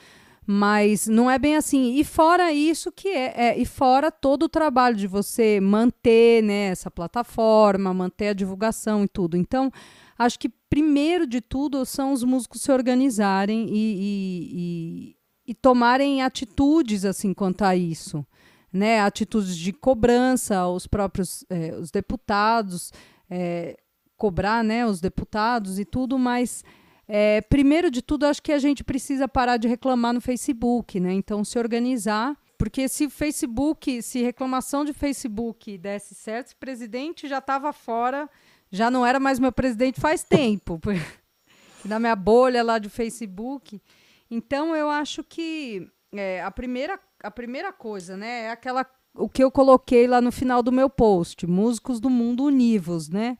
Mas não é bem assim. E fora isso que é, é, e fora todo o trabalho de você manter né, essa plataforma, manter a divulgação e tudo. Então, acho que primeiro de tudo são os músicos se organizarem e, e, e, e tomarem atitudes assim quanto a isso. Né, atitudes de cobrança os próprios é, os deputados, é, cobrar né, os deputados e tudo, mas é, primeiro de tudo, acho que a gente precisa parar de reclamar no Facebook, né? Então, se organizar. Porque se Facebook, se reclamação de Facebook desse certo, esse presidente já estava fora, já não era mais meu presidente faz tempo, na minha bolha lá de Facebook. Então, eu acho que é, a, primeira, a primeira coisa, né, é aquela o que eu coloquei lá no final do meu post, músicos do mundo univos, né?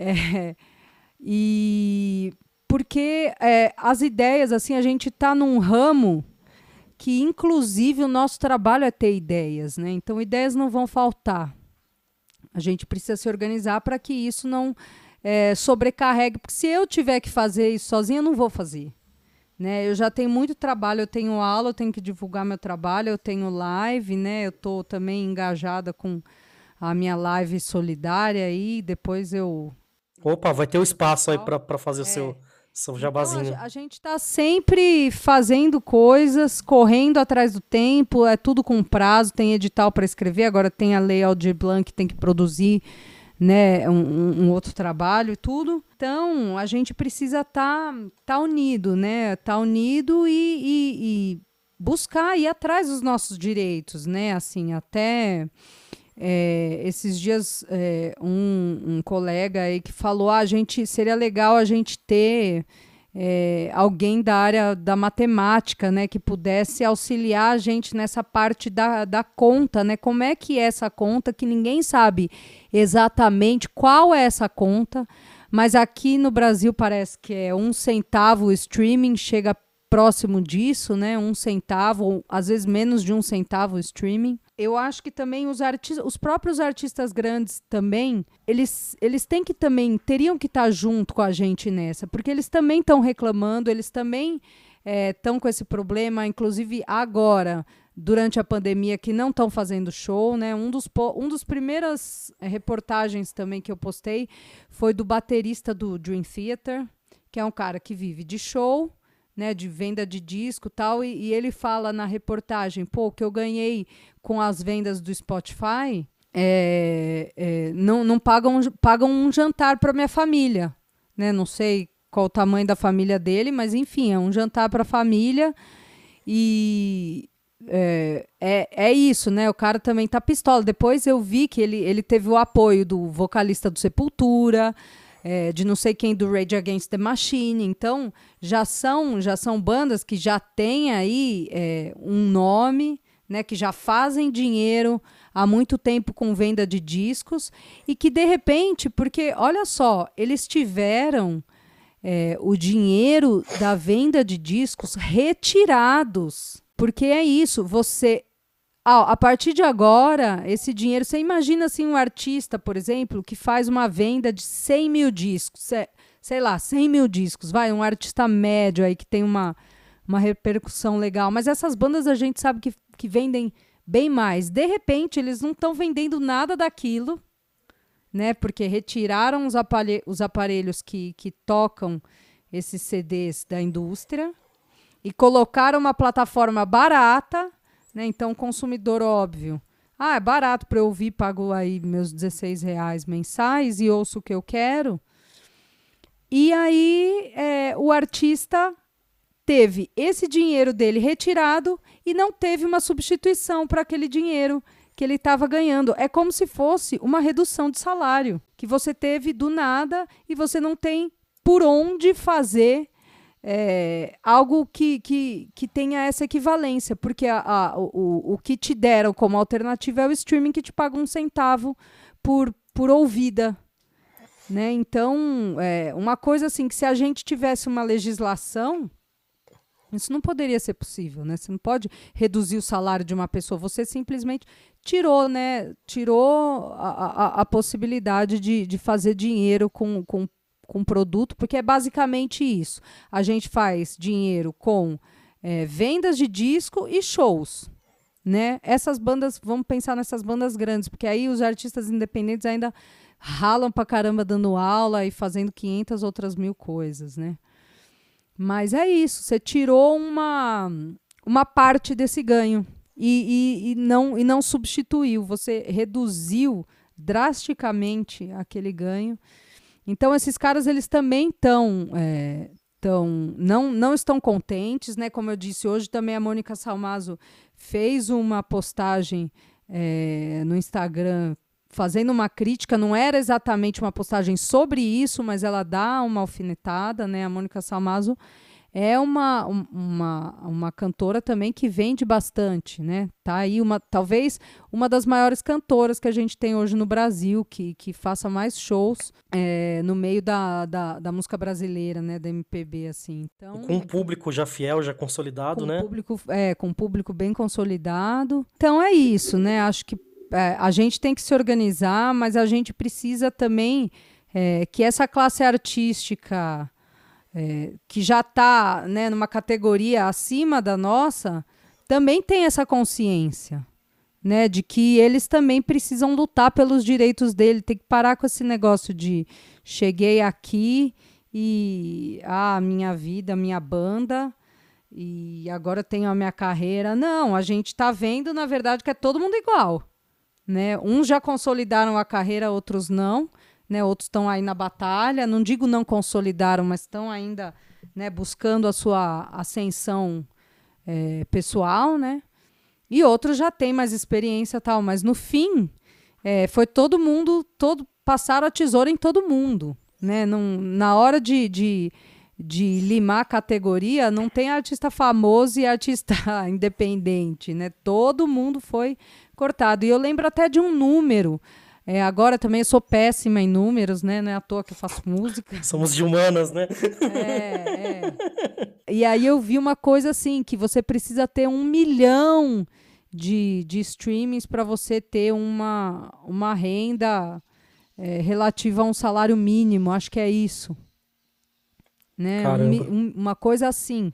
É, e porque é, as ideias, assim, a gente está num ramo que, inclusive, o nosso trabalho é ter ideias, né? Então, ideias não vão faltar. A gente precisa se organizar para que isso não é, sobrecarregue, porque se eu tiver que fazer isso sozinha, eu não vou fazer. Né? Eu já tenho muito trabalho, eu tenho aula, eu tenho que divulgar meu trabalho, eu tenho live, né? Eu estou também engajada com a minha live solidária aí, depois eu... Opa, vai ter o um espaço aí para fazer é. o seu são jabazinho. Então, a, a, gente está sempre fazendo coisas, correndo atrás do tempo, é tudo com prazo, tem edital para escrever, agora tem a lei Aldir Blanc que tem que produzir né, um, um, outro trabalho e tudo. Então, a gente precisa estar tá, tá unido, né? Tá unido e, e, e buscar ir atrás dos nossos direitos, né? Assim, até é, esses dias, é, um, um, colega aí que falou: ah, a gente seria legal a gente ter é, alguém da área da matemática, né, que pudesse auxiliar a gente nessa parte da, da conta, né? Como é que é essa conta que ninguém sabe exatamente qual é essa conta, mas aqui no Brasil parece que é um centavo o streaming, chega próximo disso, né? Um centavo, às vezes menos de um centavo o streaming eu acho que também os artistas, os próprios artistas grandes também, eles, eles têm que também, teriam que estar junto com a gente nessa, porque eles também estão reclamando, eles também estão é, com esse problema, inclusive agora, durante a pandemia, que não estão fazendo show, né? Um dos, um dos primeiras é, reportagens também que eu postei foi do baterista do Dream Theater, que é um cara que vive de show, né, de venda de disco tal, e, e ele fala na reportagem, pô, que eu ganhei com as vendas do Spotify, é, é, não, não pagam, pagam um jantar para minha família, né? Não sei qual o tamanho da família dele, mas enfim, é um jantar para a família e é, é, é, isso, né? O cara também tá pistola. Depois eu vi que ele, ele teve o apoio do vocalista do Sepultura, é, de não sei quem do Rage Against the Machine. Então, já são, já são bandas que já têm aí é, um nome, né, que já fazem dinheiro há muito tempo com venda de discos e que, de repente, porque, olha só, eles tiveram é, o dinheiro da venda de discos retirados. Porque é isso, você a partir de agora, esse dinheiro, você imagina assim um artista, por exemplo, que faz uma venda de 100 mil discos, sei lá, 100 mil discos, vai, um artista médio aí que tem uma, uma repercussão legal, mas essas bandas a gente sabe que, que vendem bem mais. De repente, eles não estão vendendo nada daquilo, né? Porque retiraram os, aparelhos, os aparelhos que, que tocam esses CDs da indústria e colocaram uma plataforma barata né? Então, consumidor óbvio. Ah, é barato para eu ouvir, pago aí meus 16 reais mensais e ouço o que eu quero. E aí é, o artista teve esse dinheiro dele retirado e não teve uma substituição para aquele dinheiro que ele estava ganhando. É como se fosse uma redução de salário que você teve do nada e você não tem por onde fazer é, algo que, que, que tenha essa equivalência, porque a, a, o, o que te deram como alternativa é o streaming que te paga um centavo por, por ouvida. Né? Então, é, uma coisa assim que se a gente tivesse uma legislação, isso não poderia ser possível, né? Você não pode reduzir o salário de uma pessoa. Você simplesmente tirou, né? Tirou a, a, a possibilidade de, de fazer dinheiro com, com, com produto, porque é basicamente isso. A gente faz dinheiro com é, vendas de disco e shows. Né? Essas bandas, vamos pensar nessas bandas grandes, porque aí os artistas independentes ainda ralam pra caramba dando aula e fazendo 500 outras mil coisas, né? Mas é isso, você tirou uma, uma parte desse ganho e, e, e, não, e não substituiu, você reduziu drasticamente aquele ganho. Então, esses caras, eles também estão. É, tão, não, não estão contentes, né? Como eu disse, hoje também a Mônica Salmazo fez uma postagem é, no Instagram fazendo uma crítica, não era exatamente uma postagem sobre isso, mas ela dá uma alfinetada, né? A Mônica Salmazo é uma, uma, uma cantora também que vende bastante, né? Tá aí uma, talvez uma das maiores cantoras que a gente tem hoje no Brasil, que, que faça mais shows é, no meio da, da, da, música brasileira, né? Da MPB, assim. Então, com um público já fiel, já consolidado, com né? Público, é, com um público bem consolidado. Então é isso, né? Acho que é, a gente tem que se organizar, mas a gente precisa também é, que essa classe artística é, que já está né, numa categoria acima da nossa também tem essa consciência. Né, de que eles também precisam lutar pelos direitos dele, tem que parar com esse negócio de cheguei aqui e a ah, minha vida, minha banda e agora tenho a minha carreira. Não, a gente está vendo, na verdade, que é todo mundo igual. Né? Uns já consolidaram a carreira, outros não. Né? Outros estão aí na batalha. Não digo não consolidaram, mas estão ainda né, buscando a sua ascensão é, pessoal, né? E outros já têm mais experiência tal, mas no fim é, foi todo mundo, todo passaram a tesoura em todo mundo, né? Não, na hora de, de, de limar a categoria, não tem artista famoso e artista independente, né? Todo mundo foi cortado. E eu lembro até de um número. É, agora também eu sou péssima em números, né? Não é à toa que eu faço música. Somos de humanas, né? É, é. E aí eu vi uma coisa assim, que você precisa ter um milhão de, de streamings para você ter uma, uma renda é, relativa a um salário mínimo. Acho que é isso. Né? Um, uma coisa assim.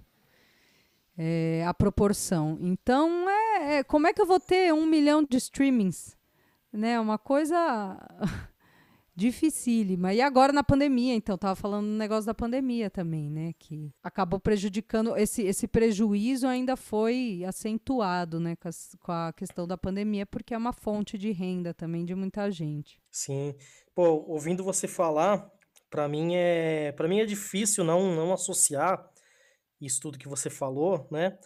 É, a proporção. Então, é é, como é que eu vou ter um milhão de streamings? Né, uma coisa dificílima. E agora na pandemia, então, tava falando do negócio da pandemia também, né? Que acabou prejudicando, esse, esse prejuízo ainda foi acentuado, né, com, as, com a questão da pandemia, porque é uma fonte de renda também de muita gente. Sim. Pô, ouvindo você falar, para mim é para mim é difícil não não associar isso tudo que você falou, né?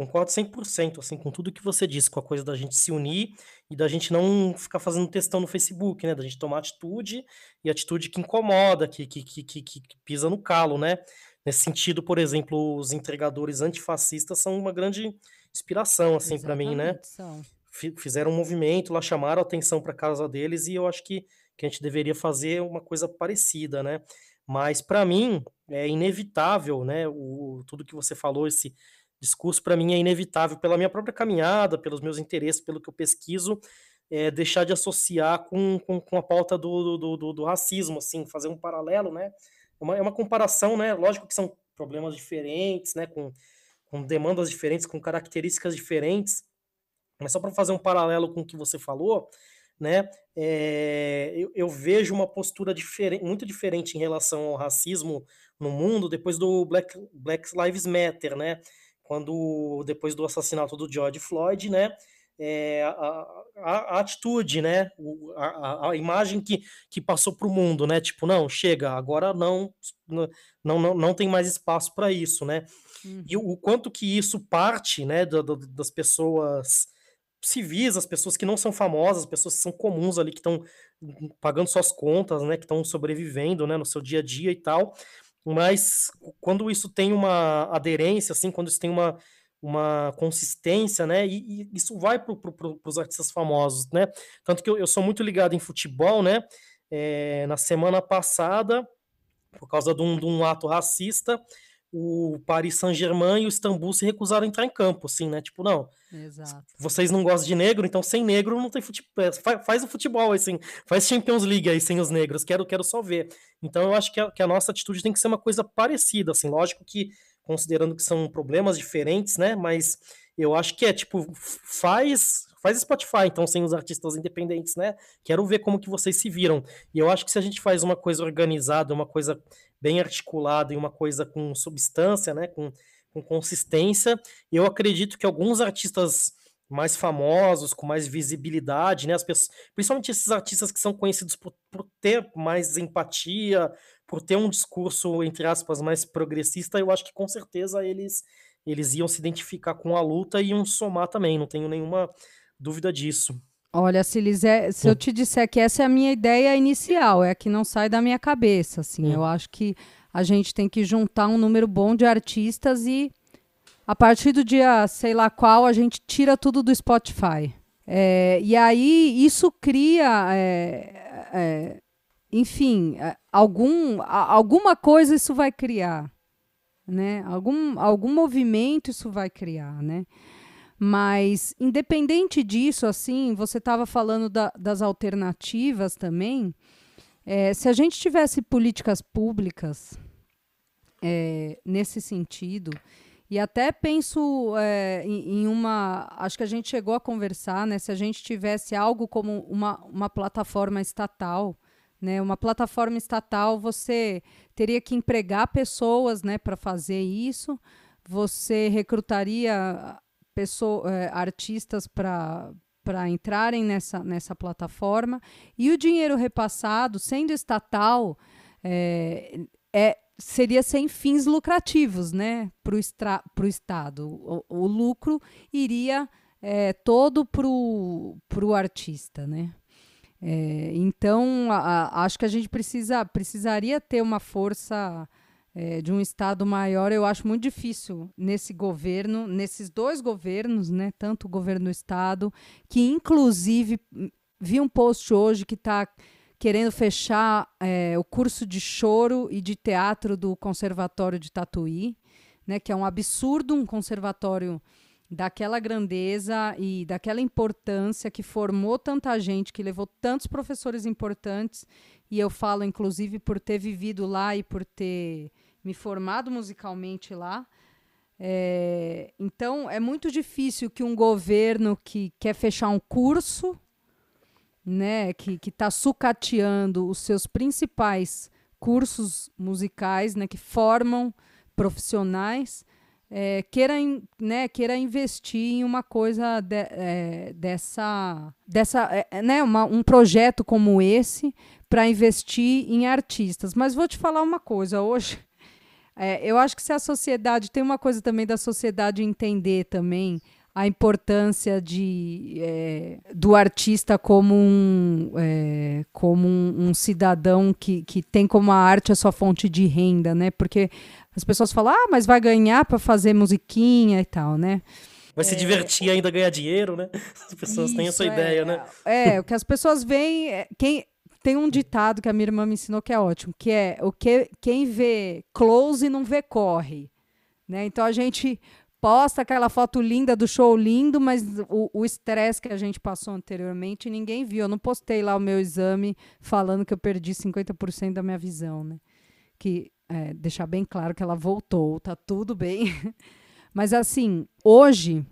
Concordo 100%, assim, com tudo que você disse, com a coisa da gente se unir e da gente não ficar fazendo textão no Facebook, né? Da gente tomar atitude e atitude que incomoda, que, que, que, que, que pisa no calo, né? Nesse sentido, por exemplo, os entregadores antifascistas são uma grande inspiração, assim, para mim, né? São. Fizeram um movimento lá, chamaram a atenção para casa deles e eu acho que, que a gente deveria fazer uma coisa parecida, né? Mas para mim é inevitável, né? O, tudo que você falou, esse discurso para mim é inevitável pela minha própria caminhada, pelos meus interesses, pelo que eu pesquiso, é, deixar de associar com, com, com a pauta do, do, do, do, racismo, assim, fazer um paralelo, né? É uma, é uma comparação, né? Lógico que são problemas diferentes, né? Com, com demandas diferentes, com características diferentes, mas só para fazer um paralelo com o que você falou, né? É, eu, eu, vejo uma postura diferente, muito diferente em relação ao racismo no mundo depois do Black, Black Lives Matter, né? Quando depois do assassinato do George Floyd, né, é, a, a, a, atitude, né, a, a, imagem que, que passou para o mundo, né, tipo, não, chega, agora não, não, não, não tem mais espaço para isso, né, uhum. e o, o, quanto que isso parte, né, do, do, das pessoas civis, as pessoas que não são famosas, as pessoas que são comuns ali, que estão pagando suas contas, né, que estão sobrevivendo, né, no seu dia a dia e tal, mas quando isso tem uma aderência, assim, quando isso tem uma, uma consistência, né? E, e isso vai para pro, os artistas famosos, né? Tanto que eu, eu, sou muito ligado em futebol, né? é, na semana passada, por causa de um, de um ato racista, o Paris Saint-Germain e o Istambul se recusaram a entrar em campo, assim, né? Tipo, não. Exato. Vocês não gostam de negro, então sem negro não tem futebol. É, faz, faz, o futebol, assim, faz Champions League aí sem os negros, quero, quero só ver. Então eu acho que a, que a nossa atitude tem que ser uma coisa parecida, assim, lógico que, considerando que são problemas diferentes, né? Mas eu acho que é, tipo, faz faz Spotify, então, sem os artistas independentes, né? Quero ver como que vocês se viram. E eu acho que se a gente faz uma coisa organizada, uma coisa bem articulada e uma coisa com substância, né? Com, com consistência, eu acredito que alguns artistas mais famosos, com mais visibilidade, né? As pessoas, principalmente esses artistas que são conhecidos por, por ter mais empatia, por ter um discurso, entre aspas, mais progressista, eu acho que com certeza eles eles iam se identificar com a luta e iam somar também, não tenho nenhuma dúvida disso. Olha, se, Lizé, se eu te disser que essa é a minha ideia inicial, é a que não sai da minha cabeça, assim, hum. eu acho que a gente tem que juntar um número bom de artistas e a partir do dia, sei lá qual, a gente tira tudo do Spotify. É, e aí isso cria, é, é, enfim, é, algum, alguma coisa isso vai criar, né? Algum, algum movimento isso vai criar, né? Mas, independente disso, assim, você estava falando da, das alternativas também. É, se a gente tivesse políticas públicas é, nesse sentido, e até penso é, em, em, uma. Acho que a gente chegou a conversar, né? Se a gente tivesse algo como uma, uma plataforma estatal. Né, uma plataforma estatal, você teria que empregar pessoas né, para fazer isso, você recrutaria é, artistas para para entrarem nessa, nessa plataforma e o dinheiro repassado, sendo estatal, é, é, seria sem fins lucrativos né, para o Estado. O, o, lucro iria é, todo para o artista. Né? É, então, a, a, acho que a gente precisa, precisaria ter uma força é, de um Estado maior, eu acho muito difícil nesse governo, nesses dois governos, né, tanto o governo do Estado, que inclusive vi um post hoje que está querendo fechar é, o curso de choro e de teatro do Conservatório de Tatuí, né, que é um absurdo um conservatório daquela grandeza e daquela importância que formou tanta gente, que levou tantos professores importantes, e eu falo inclusive por ter vivido lá e por ter me formado musicalmente lá. É, então é muito difícil que um governo que quer fechar um curso, né, que está sucateando os seus principais cursos musicais, né, que formam profissionais, é, queira, né, queira investir em uma coisa de, é, dessa, dessa é, né, uma, um projeto como esse para investir em artistas. Mas vou te falar uma coisa, hoje é, eu acho que se a sociedade tem uma coisa também da sociedade entender também a importância de, é, do artista como um, é, como um, um, cidadão que, que tem como a arte a sua fonte de renda, né? Porque as pessoas falam, ah, mas vai ganhar para fazer musiquinha e tal, né? Vai se é, divertir ainda ganhar dinheiro, né? As pessoas têm essa ideia, né? É, o que as pessoas veem. É, quem, tem um ditado que a minha irmã me ensinou que é ótimo, que é o que quem vê close não vê corre. Né? Então a gente posta aquela foto linda do show lindo, mas o estresse que a gente passou anteriormente ninguém viu. Eu não postei lá o meu exame falando que eu perdi 50% da minha visão, né? Que é, deixar bem claro que ela voltou, tá tudo bem. Mas assim, hoje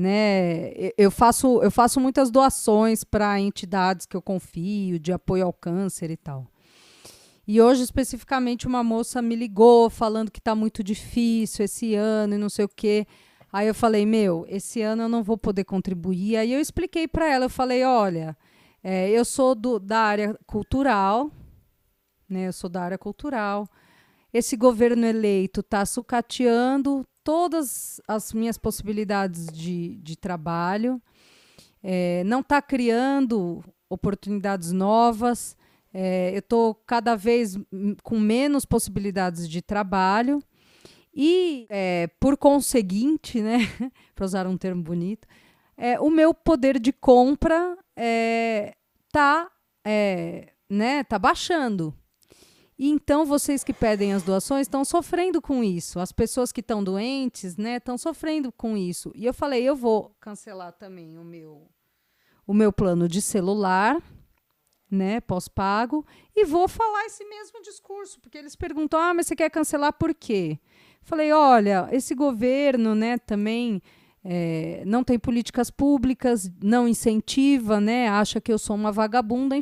né? Eu faço, eu faço muitas doações para entidades que eu confio, de apoio ao câncer e tal. E hoje, especificamente, uma moça me ligou falando que está muito difícil esse ano e não sei o quê. Aí eu falei, meu, esse ano eu não vou poder contribuir. Aí eu expliquei para ela, eu falei, olha, é, eu sou do, da área cultural, né? Eu sou da área cultural. Esse governo eleito está sucateando todas as minhas possibilidades de, de trabalho, é, não está criando oportunidades novas, é, eu estou cada vez com menos possibilidades de trabalho. E, é, por conseguinte, né, para usar um termo bonito, é, o meu poder de compra está é, é, né, tá baixando. E então vocês que pedem as doações estão sofrendo com isso. As pessoas que estão doentes, né, estão sofrendo com isso. E eu falei, eu vou cancelar também o meu o meu plano de celular, né, pós-pago, e vou falar esse mesmo discurso, porque eles perguntam: "Ah, mas você quer cancelar por quê?" Falei: "Olha, esse governo, né, também é, não tem políticas públicas, não incentiva, né? Acha que eu sou uma vagabunda.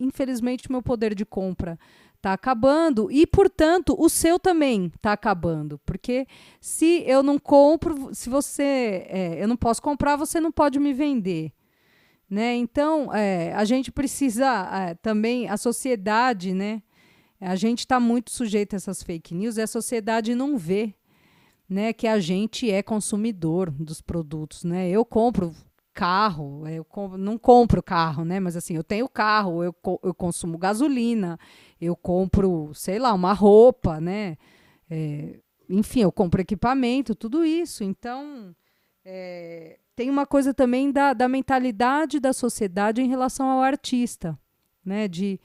Infelizmente, meu poder de compra está acabando e, portanto, o seu também está acabando. Porque se eu não compro, se você. É, eu não posso comprar, você não pode me vender. Né? Então, é, a gente precisa é, também, a sociedade, né? A gente está muito sujeito a essas fake news e a sociedade não vê né, que a gente é consumidor dos produtos. Né? Eu compro carro, eu não compro carro, né? Mas assim, eu tenho carro, eu, eu consumo gasolina, eu compro, sei lá, uma roupa, né? É, enfim, eu compro equipamento, tudo isso. Então, é, tem uma coisa também da, da mentalidade da sociedade em relação ao artista, né? De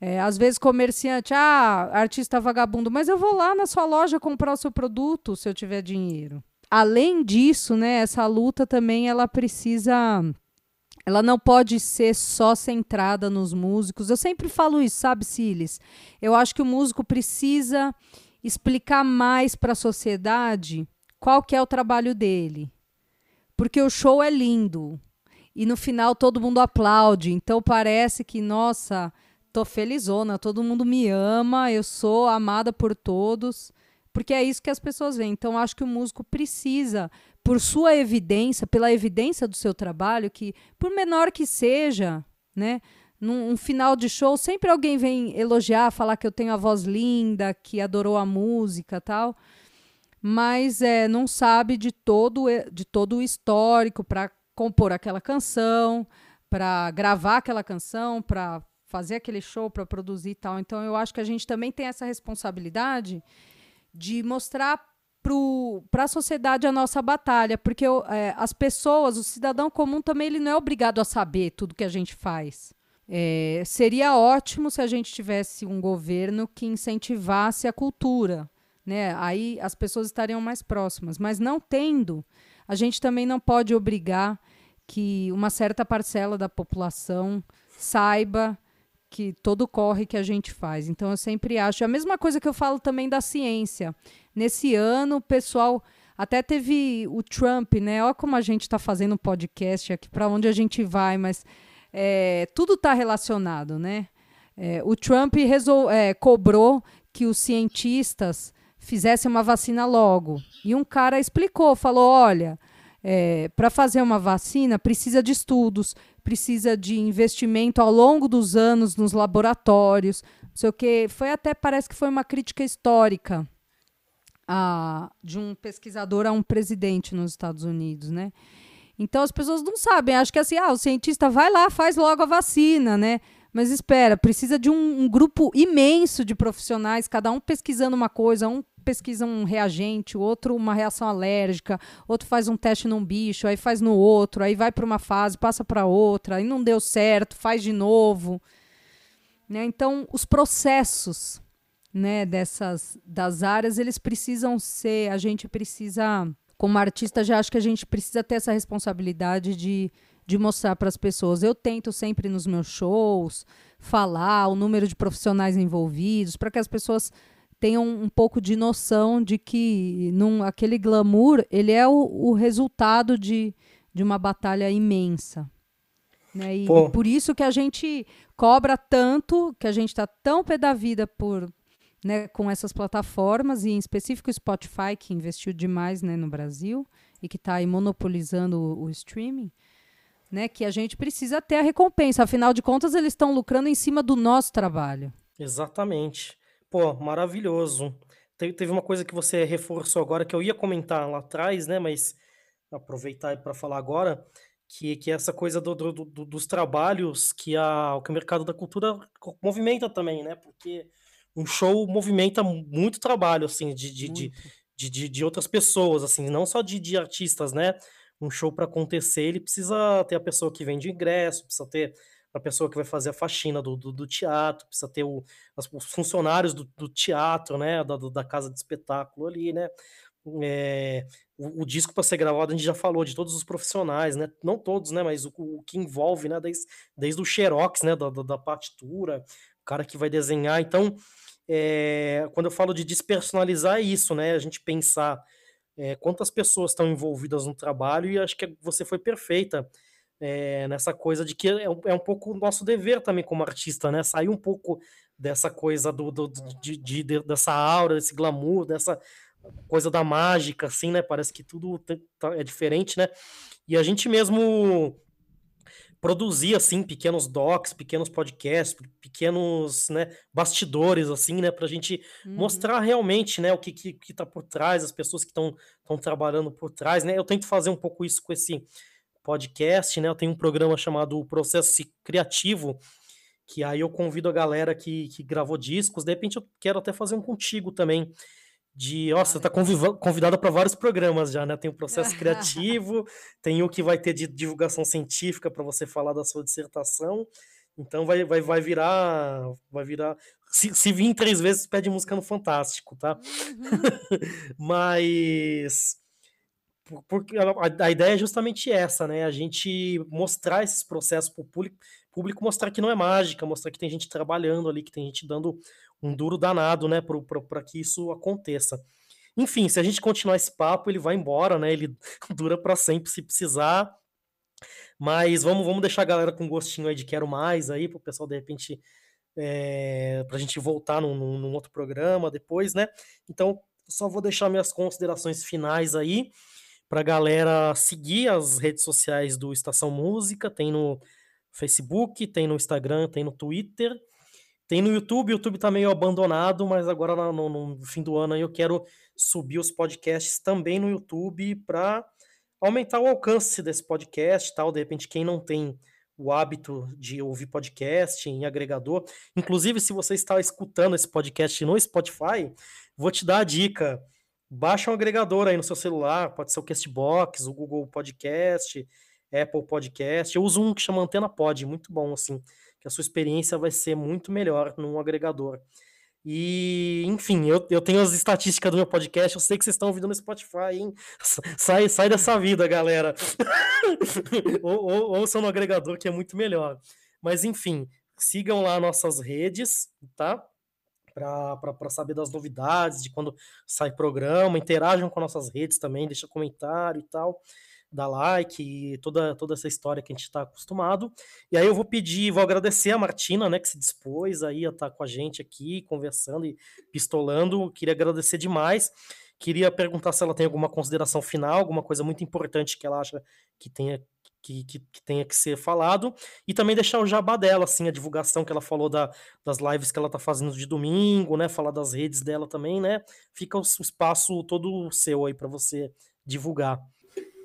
é, às vezes comerciante, ah, artista vagabundo, mas eu vou lá na sua loja comprar o seu produto se eu tiver dinheiro além disso, né, essa luta também ela precisa ela não pode ser só centrada nos músicos. Eu sempre falo isso, sabe, Siles? Eu acho que o músico precisa explicar mais para a sociedade qual que é o trabalho dele. Porque o show é lindo e no final todo mundo aplaude. Então parece que, nossa, tô felizona, todo mundo me ama, eu sou amada por todos. Porque é isso que as pessoas veem. Então, acho que o músico precisa, por sua evidência, pela evidência do seu trabalho, que, por menor que seja, né? Num um final de show, sempre alguém vem elogiar, falar que eu tenho a voz linda, que adorou a música tal, mas é, não sabe de todo, de todo o histórico para compor aquela canção, para gravar aquela canção, para fazer aquele show, para produzir tal. Então, eu acho que a gente também tem essa responsabilidade de mostrar para a sociedade a nossa batalha, porque é, as pessoas, o cidadão comum também ele não é obrigado a saber tudo que a gente faz. É, seria ótimo se a gente tivesse um governo que incentivasse a cultura, né? Aí as pessoas estariam mais próximas. Mas não tendo, a gente também não pode obrigar que uma certa parcela da população saiba que todo corre que a gente faz. Então eu sempre acho a mesma coisa que eu falo também da ciência. Nesse ano, o pessoal até teve o Trump, né? Olha como a gente está fazendo um podcast aqui, para onde a gente vai, mas é, tudo está relacionado, né? É, o Trump resol, é, cobrou que os cientistas fizessem uma vacina logo. E um cara explicou, falou: olha, é, para fazer uma vacina precisa de estudos, precisa de investimento ao longo dos anos nos laboratórios, não sei o que. Foi até, parece que foi uma crítica histórica a, de um pesquisador a um presidente nos Estados Unidos, né? Então as pessoas não sabem, acho que assim, ah, o cientista vai lá, faz logo a vacina, né? Mas espera, precisa de um, um grupo imenso de profissionais, cada um pesquisando uma coisa, um pesquisa um reagente, o outro uma reação alérgica, outro faz um teste num bicho, aí faz no outro, aí vai para uma fase, passa para outra, aí não deu certo, faz de novo. Né? Então, os processos né, dessas das áreas, eles precisam ser, a gente precisa, como artista, já acho que a gente precisa ter essa responsabilidade de, de mostrar para as pessoas. Eu tento sempre nos meus shows falar o número de profissionais envolvidos, para que as pessoas tenham um pouco de noção de que num, aquele glamour ele é o, o resultado de, de uma batalha imensa. Né? E, e, por isso que a gente cobra tanto, que a gente está tão pé da vida por, né, com essas plataformas, e em específico o Spotify, que investiu demais né, no Brasil e que está monopolizando o, o streaming, né, que a gente precisa ter a recompensa. Afinal de contas, eles estão lucrando em cima do nosso trabalho. Exatamente. Pô, maravilhoso. teve uma coisa que você reforçou agora que eu ia comentar lá atrás, né? Mas aproveitar para falar agora, que, que é essa coisa do, do, do, dos trabalhos que, a, que o mercado da cultura movimenta também, né? Porque um show movimenta muito trabalho, assim, de, de, de, de, de, de outras pessoas, assim, não só de, de artistas, né? Um show para acontecer, ele precisa ter a pessoa que vende ingresso, precisa ter a pessoa que vai fazer a faxina do, do, do teatro, precisa ter o, os funcionários do, do teatro, né, da, da, casa de espetáculo ali, né, é, o, o, disco para ser gravado a gente já falou de todos os profissionais, né, não todos, né, mas o, o que envolve, né, desde, desde o xerox, né, da, da, da partitura, o cara que vai desenhar, então, é, quando eu falo de despersonalizar é isso, né, a gente pensar é, quantas pessoas estão envolvidas no trabalho e acho que você foi perfeita é, nessa coisa de que é, é um pouco o nosso dever também como artista, né? Sair um pouco dessa coisa do, do de, de, de, dessa aura, desse glamour, dessa coisa da mágica, assim, né? Parece que tudo tá, é diferente, né? E a gente mesmo produzir assim pequenos docs, pequenos podcasts, pequenos né, bastidores assim, né, para a gente uhum. mostrar realmente, né, o que que, que tá por trás, as pessoas que estão estão trabalhando por trás, né. Eu tento fazer um pouco isso com esse podcast, né? Eu tenho um programa chamado Processo Criativo, que aí eu convido a galera que, que gravou discos. De repente eu quero até fazer um contigo também. De, nossa, você tá convidada para vários programas já, né? Tem o processo criativo, tem o que vai ter de divulgação científica para você falar da sua dissertação. Então vai, vai, vai virar. Vai virar. Se, se vir três vezes, pede música no Fantástico, tá? Uhum. Mas porque a, ideia é justamente essa, né? A gente mostrar esses processos para o público, público, mostrar que não é mágica, mostrar que tem gente trabalhando ali, que tem gente dando um duro danado, né, para que isso aconteça. Enfim, se a gente continuar esse papo, ele vai embora, né? Ele dura para sempre se precisar. Mas vamos, vamos deixar a galera com gostinho aí de quero mais aí, para o pessoal de repente é, para a gente voltar num, num outro programa depois, né? Então, só vou deixar minhas considerações finais aí para galera seguir as redes sociais do Estação Música, tem no Facebook, tem no Instagram, tem no Twitter, tem no YouTube, o YouTube tá meio abandonado, mas agora no, no fim do ano eu quero subir os podcasts também no YouTube para aumentar o alcance desse podcast, tal, de repente quem não tem o hábito de ouvir podcast em agregador, inclusive se você está escutando esse podcast no Spotify, vou te dar a dica, baixa um agregador aí no seu celular, pode ser o Castbox, o Google Podcast, Apple Podcast. Eu uso um que chama Antena Pod, muito bom, assim, que a sua experiência vai ser muito melhor num agregador. E, enfim, eu, eu tenho as estatísticas do meu podcast, eu sei que vocês estão ouvindo no Spotify, hein? Sai, sai dessa vida, galera. ou, ou, ouçam no agregador, que é muito melhor. Mas, enfim, sigam lá nossas redes, tá? Para saber das novidades, de quando sai programa, interajam com nossas redes também, deixa comentário e tal, dá like toda, toda essa história que a gente está acostumado. E aí eu vou pedir, vou agradecer a Martina, né, que se dispôs aí a estar tá com a gente aqui, conversando e pistolando. Queria agradecer demais. Queria perguntar se ela tem alguma consideração final, alguma coisa muito importante que ela acha que tenha que, que, que, tenha que ser falado, e também deixar o jabá dela, assim, a divulgação que ela falou da, das lives que ela tá fazendo de domingo, né, falar das redes dela também, né, fica o, o espaço todo seu aí para você divulgar.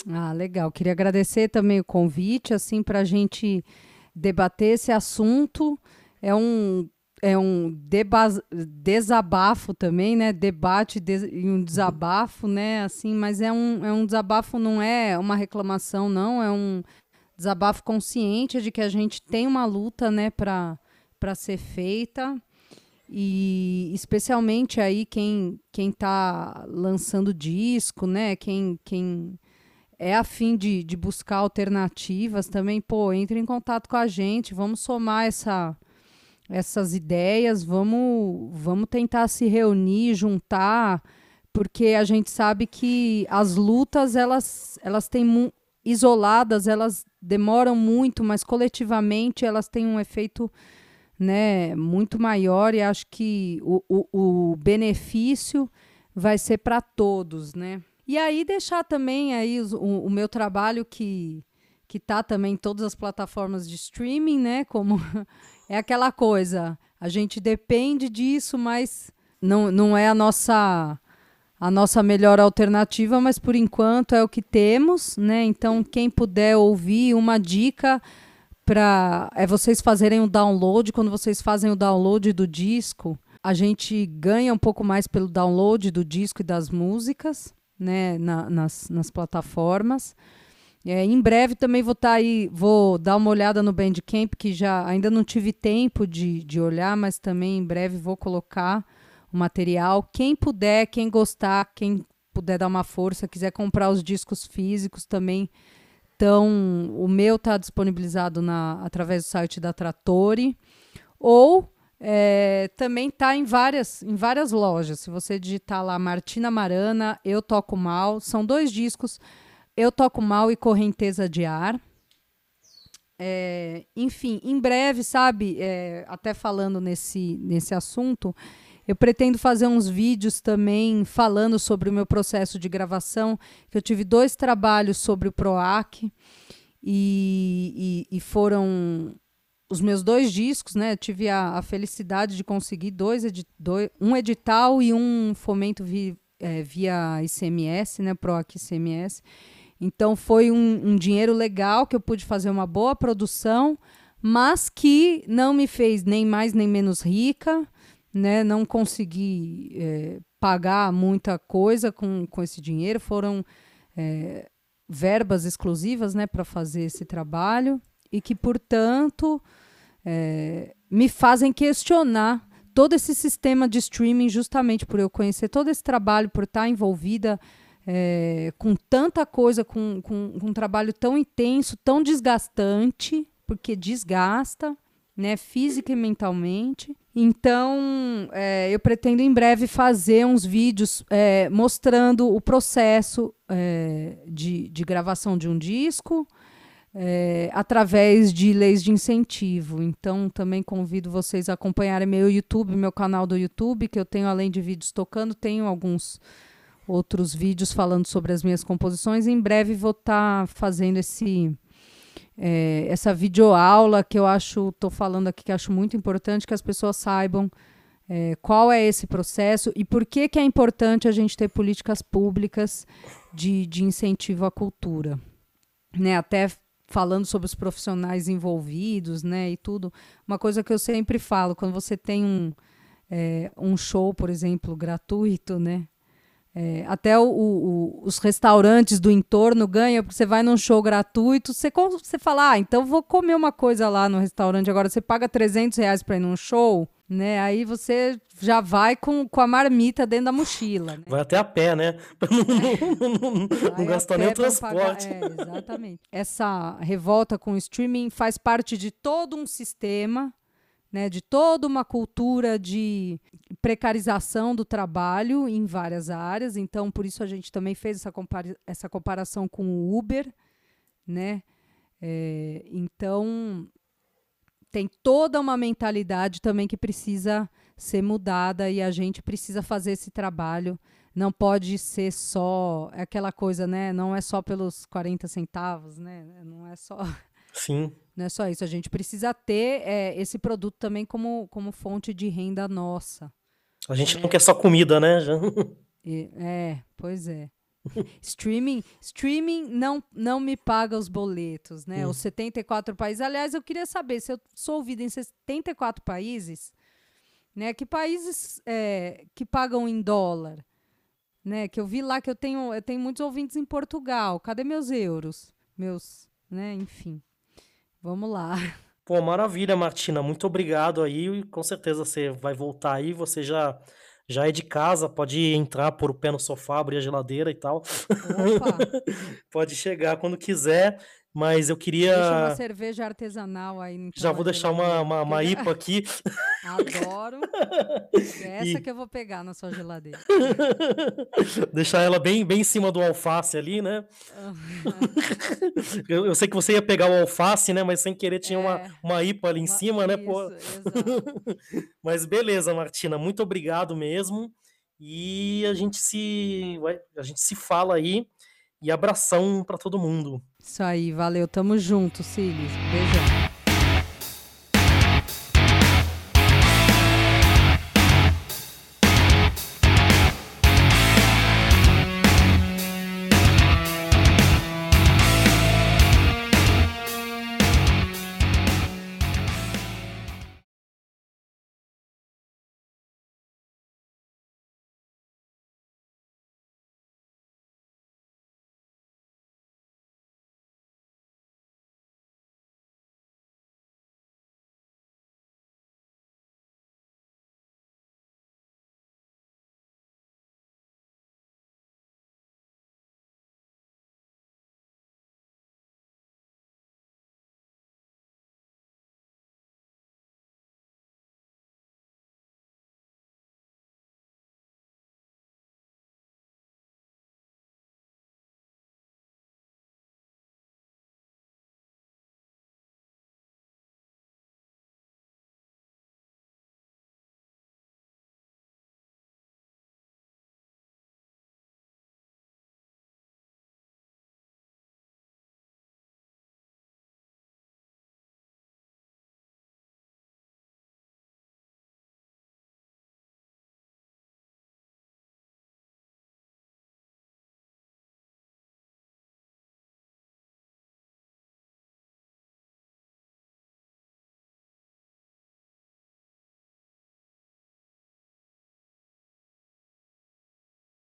Ah, legal, queria agradecer também o convite, assim, para a gente debater esse assunto, é um é um desabafo também, né? Debate e um desabafo, né? Assim, mas é um, é um desabafo, não é uma reclamação, não. É um desabafo consciente de que a gente tem uma luta, né, para ser feita. E especialmente aí quem quem está lançando disco, né? Quem, quem é afim de, de buscar alternativas também, pô, entre em contato com a gente, vamos somar essa essas ideias, vamos, vamos tentar se reunir, juntar, porque a gente sabe que as lutas elas, elas têm isoladas, elas demoram muito, mas coletivamente elas têm um efeito né, muito maior e acho que o, o, o benefício vai ser para todos, né? E aí deixar também aí o, o meu trabalho que que tá também em todas as plataformas de streaming, né? Como é aquela coisa, a gente depende disso, mas não, não é a nossa a nossa melhor alternativa, mas por enquanto é o que temos, né? Então, quem puder ouvir uma dica para é vocês fazerem o download, quando vocês fazem o download do disco, a gente ganha um pouco mais pelo download do disco e das músicas, né, na, nas, nas plataformas. É, em breve também vou estar tá aí, vou dar uma olhada no Bandcamp, que já ainda não tive tempo de, de olhar, mas também em breve vou colocar o material. Quem puder, quem gostar, quem puder dar uma força, quiser comprar os discos físicos também. Então, o meu está disponibilizado na, através do site da Trattori. Ou é, também está em várias, em várias lojas. Se você digitar lá Martina Marana, Eu Toco Mal, são dois discos, Eu Toco Mal e Correnteza de Ar. É, enfim, em breve, sabe, é, até falando nesse, nesse assunto, eu pretendo fazer uns vídeos também falando sobre o meu processo de gravação, que eu tive dois trabalhos sobre o PROAC e, e, e foram os meus dois discos, né? tive a, a felicidade de conseguir dois, edi dois, um edital e um fomento vi, é, via ICMS, né? PROAC ICMS. Então foi um, um, dinheiro legal que eu pude fazer uma boa produção, mas que não me fez nem mais nem menos rica, né? Não consegui é, pagar muita coisa com, com esse dinheiro. Foram é, verbas exclusivas, né, para fazer esse trabalho e que, portanto, é, me fazem questionar todo esse sistema de streaming, justamente por eu conhecer todo esse trabalho, por estar envolvida é, com tanta coisa, com, com, com, um trabalho tão intenso, tão desgastante, porque desgasta, né, física e mentalmente. Então, é, eu pretendo em breve fazer uns vídeos é, mostrando o processo é, de, de gravação de um disco, é, através de leis de incentivo. Então, também convido vocês a acompanharem meu YouTube, meu canal do YouTube, que eu tenho, além de vídeos tocando, tenho alguns outros vídeos falando sobre as minhas composições. Em breve vou estar tá fazendo esse é, essa videoaula que eu acho, estou falando aqui que acho muito importante que as pessoas saibam é, qual é esse processo e por que, que é importante a gente ter políticas públicas de, de incentivo à cultura. Né, até falando sobre os profissionais envolvidos, né, e tudo. Uma coisa que eu sempre falo, quando você tem um, é, um show, por exemplo, gratuito, né, é, até o, o, os restaurantes do entorno ganham, porque você vai num show gratuito, você, você fala, ah, então vou comer uma coisa lá no restaurante, agora você paga 300 reais para ir num show, né? Aí você já vai com, com a marmita dentro da mochila. Né? Vai até a pé, né? não, não, não, não gastar nem o transporte. Pagar, é, exatamente. Essa revolta com o streaming faz parte de todo um sistema, né? De toda uma cultura de precarização do trabalho em várias áreas. Então, por isso a gente também fez essa, compara essa comparação com o Uber, né? É, então, tem toda uma mentalidade também que precisa ser mudada e a gente precisa fazer esse trabalho. Não pode ser só aquela coisa, né? Não é só pelos 40 centavos, né? Não é só. Sim. Não é só isso. A gente precisa ter é, esse produto também como, como fonte de renda nossa. A gente é. não quer só comida, né? é, pois é. streaming, streaming não, não me paga os boletos, né? Hum. Os 74 países. Aliás, eu queria saber se eu sou ouvida em 74 países, né? Que países é, que pagam em dólar, né? Que eu vi lá que eu tenho, eu tenho muitos ouvintes em Portugal. Cadê meus euros? Meus, né? Enfim. Vamos lá. Pô, maravilha, Martina. Muito obrigado aí. Com certeza você vai voltar aí. Você já já é de casa, pode entrar, pôr o pé no sofá, abrir a geladeira e tal. pode chegar quando quiser. Mas eu queria. Deixa uma cerveja artesanal aí. Então, Já vou deixar uma, uma, uma IPA aqui. Adoro. É essa e... que eu vou pegar na sua geladeira. deixar ela bem, bem em cima do alface ali, né? Uhum. eu, eu, sei que você ia pegar o alface, né? Mas sem querer tinha é, uma, uma IPA ali em uma... cima, né? Isso, Pô. Mas beleza, Martina. Muito obrigado mesmo. E a gente se, a gente se fala aí. E abração para todo mundo. Isso aí, valeu. Tamo junto, Siles. Beijão.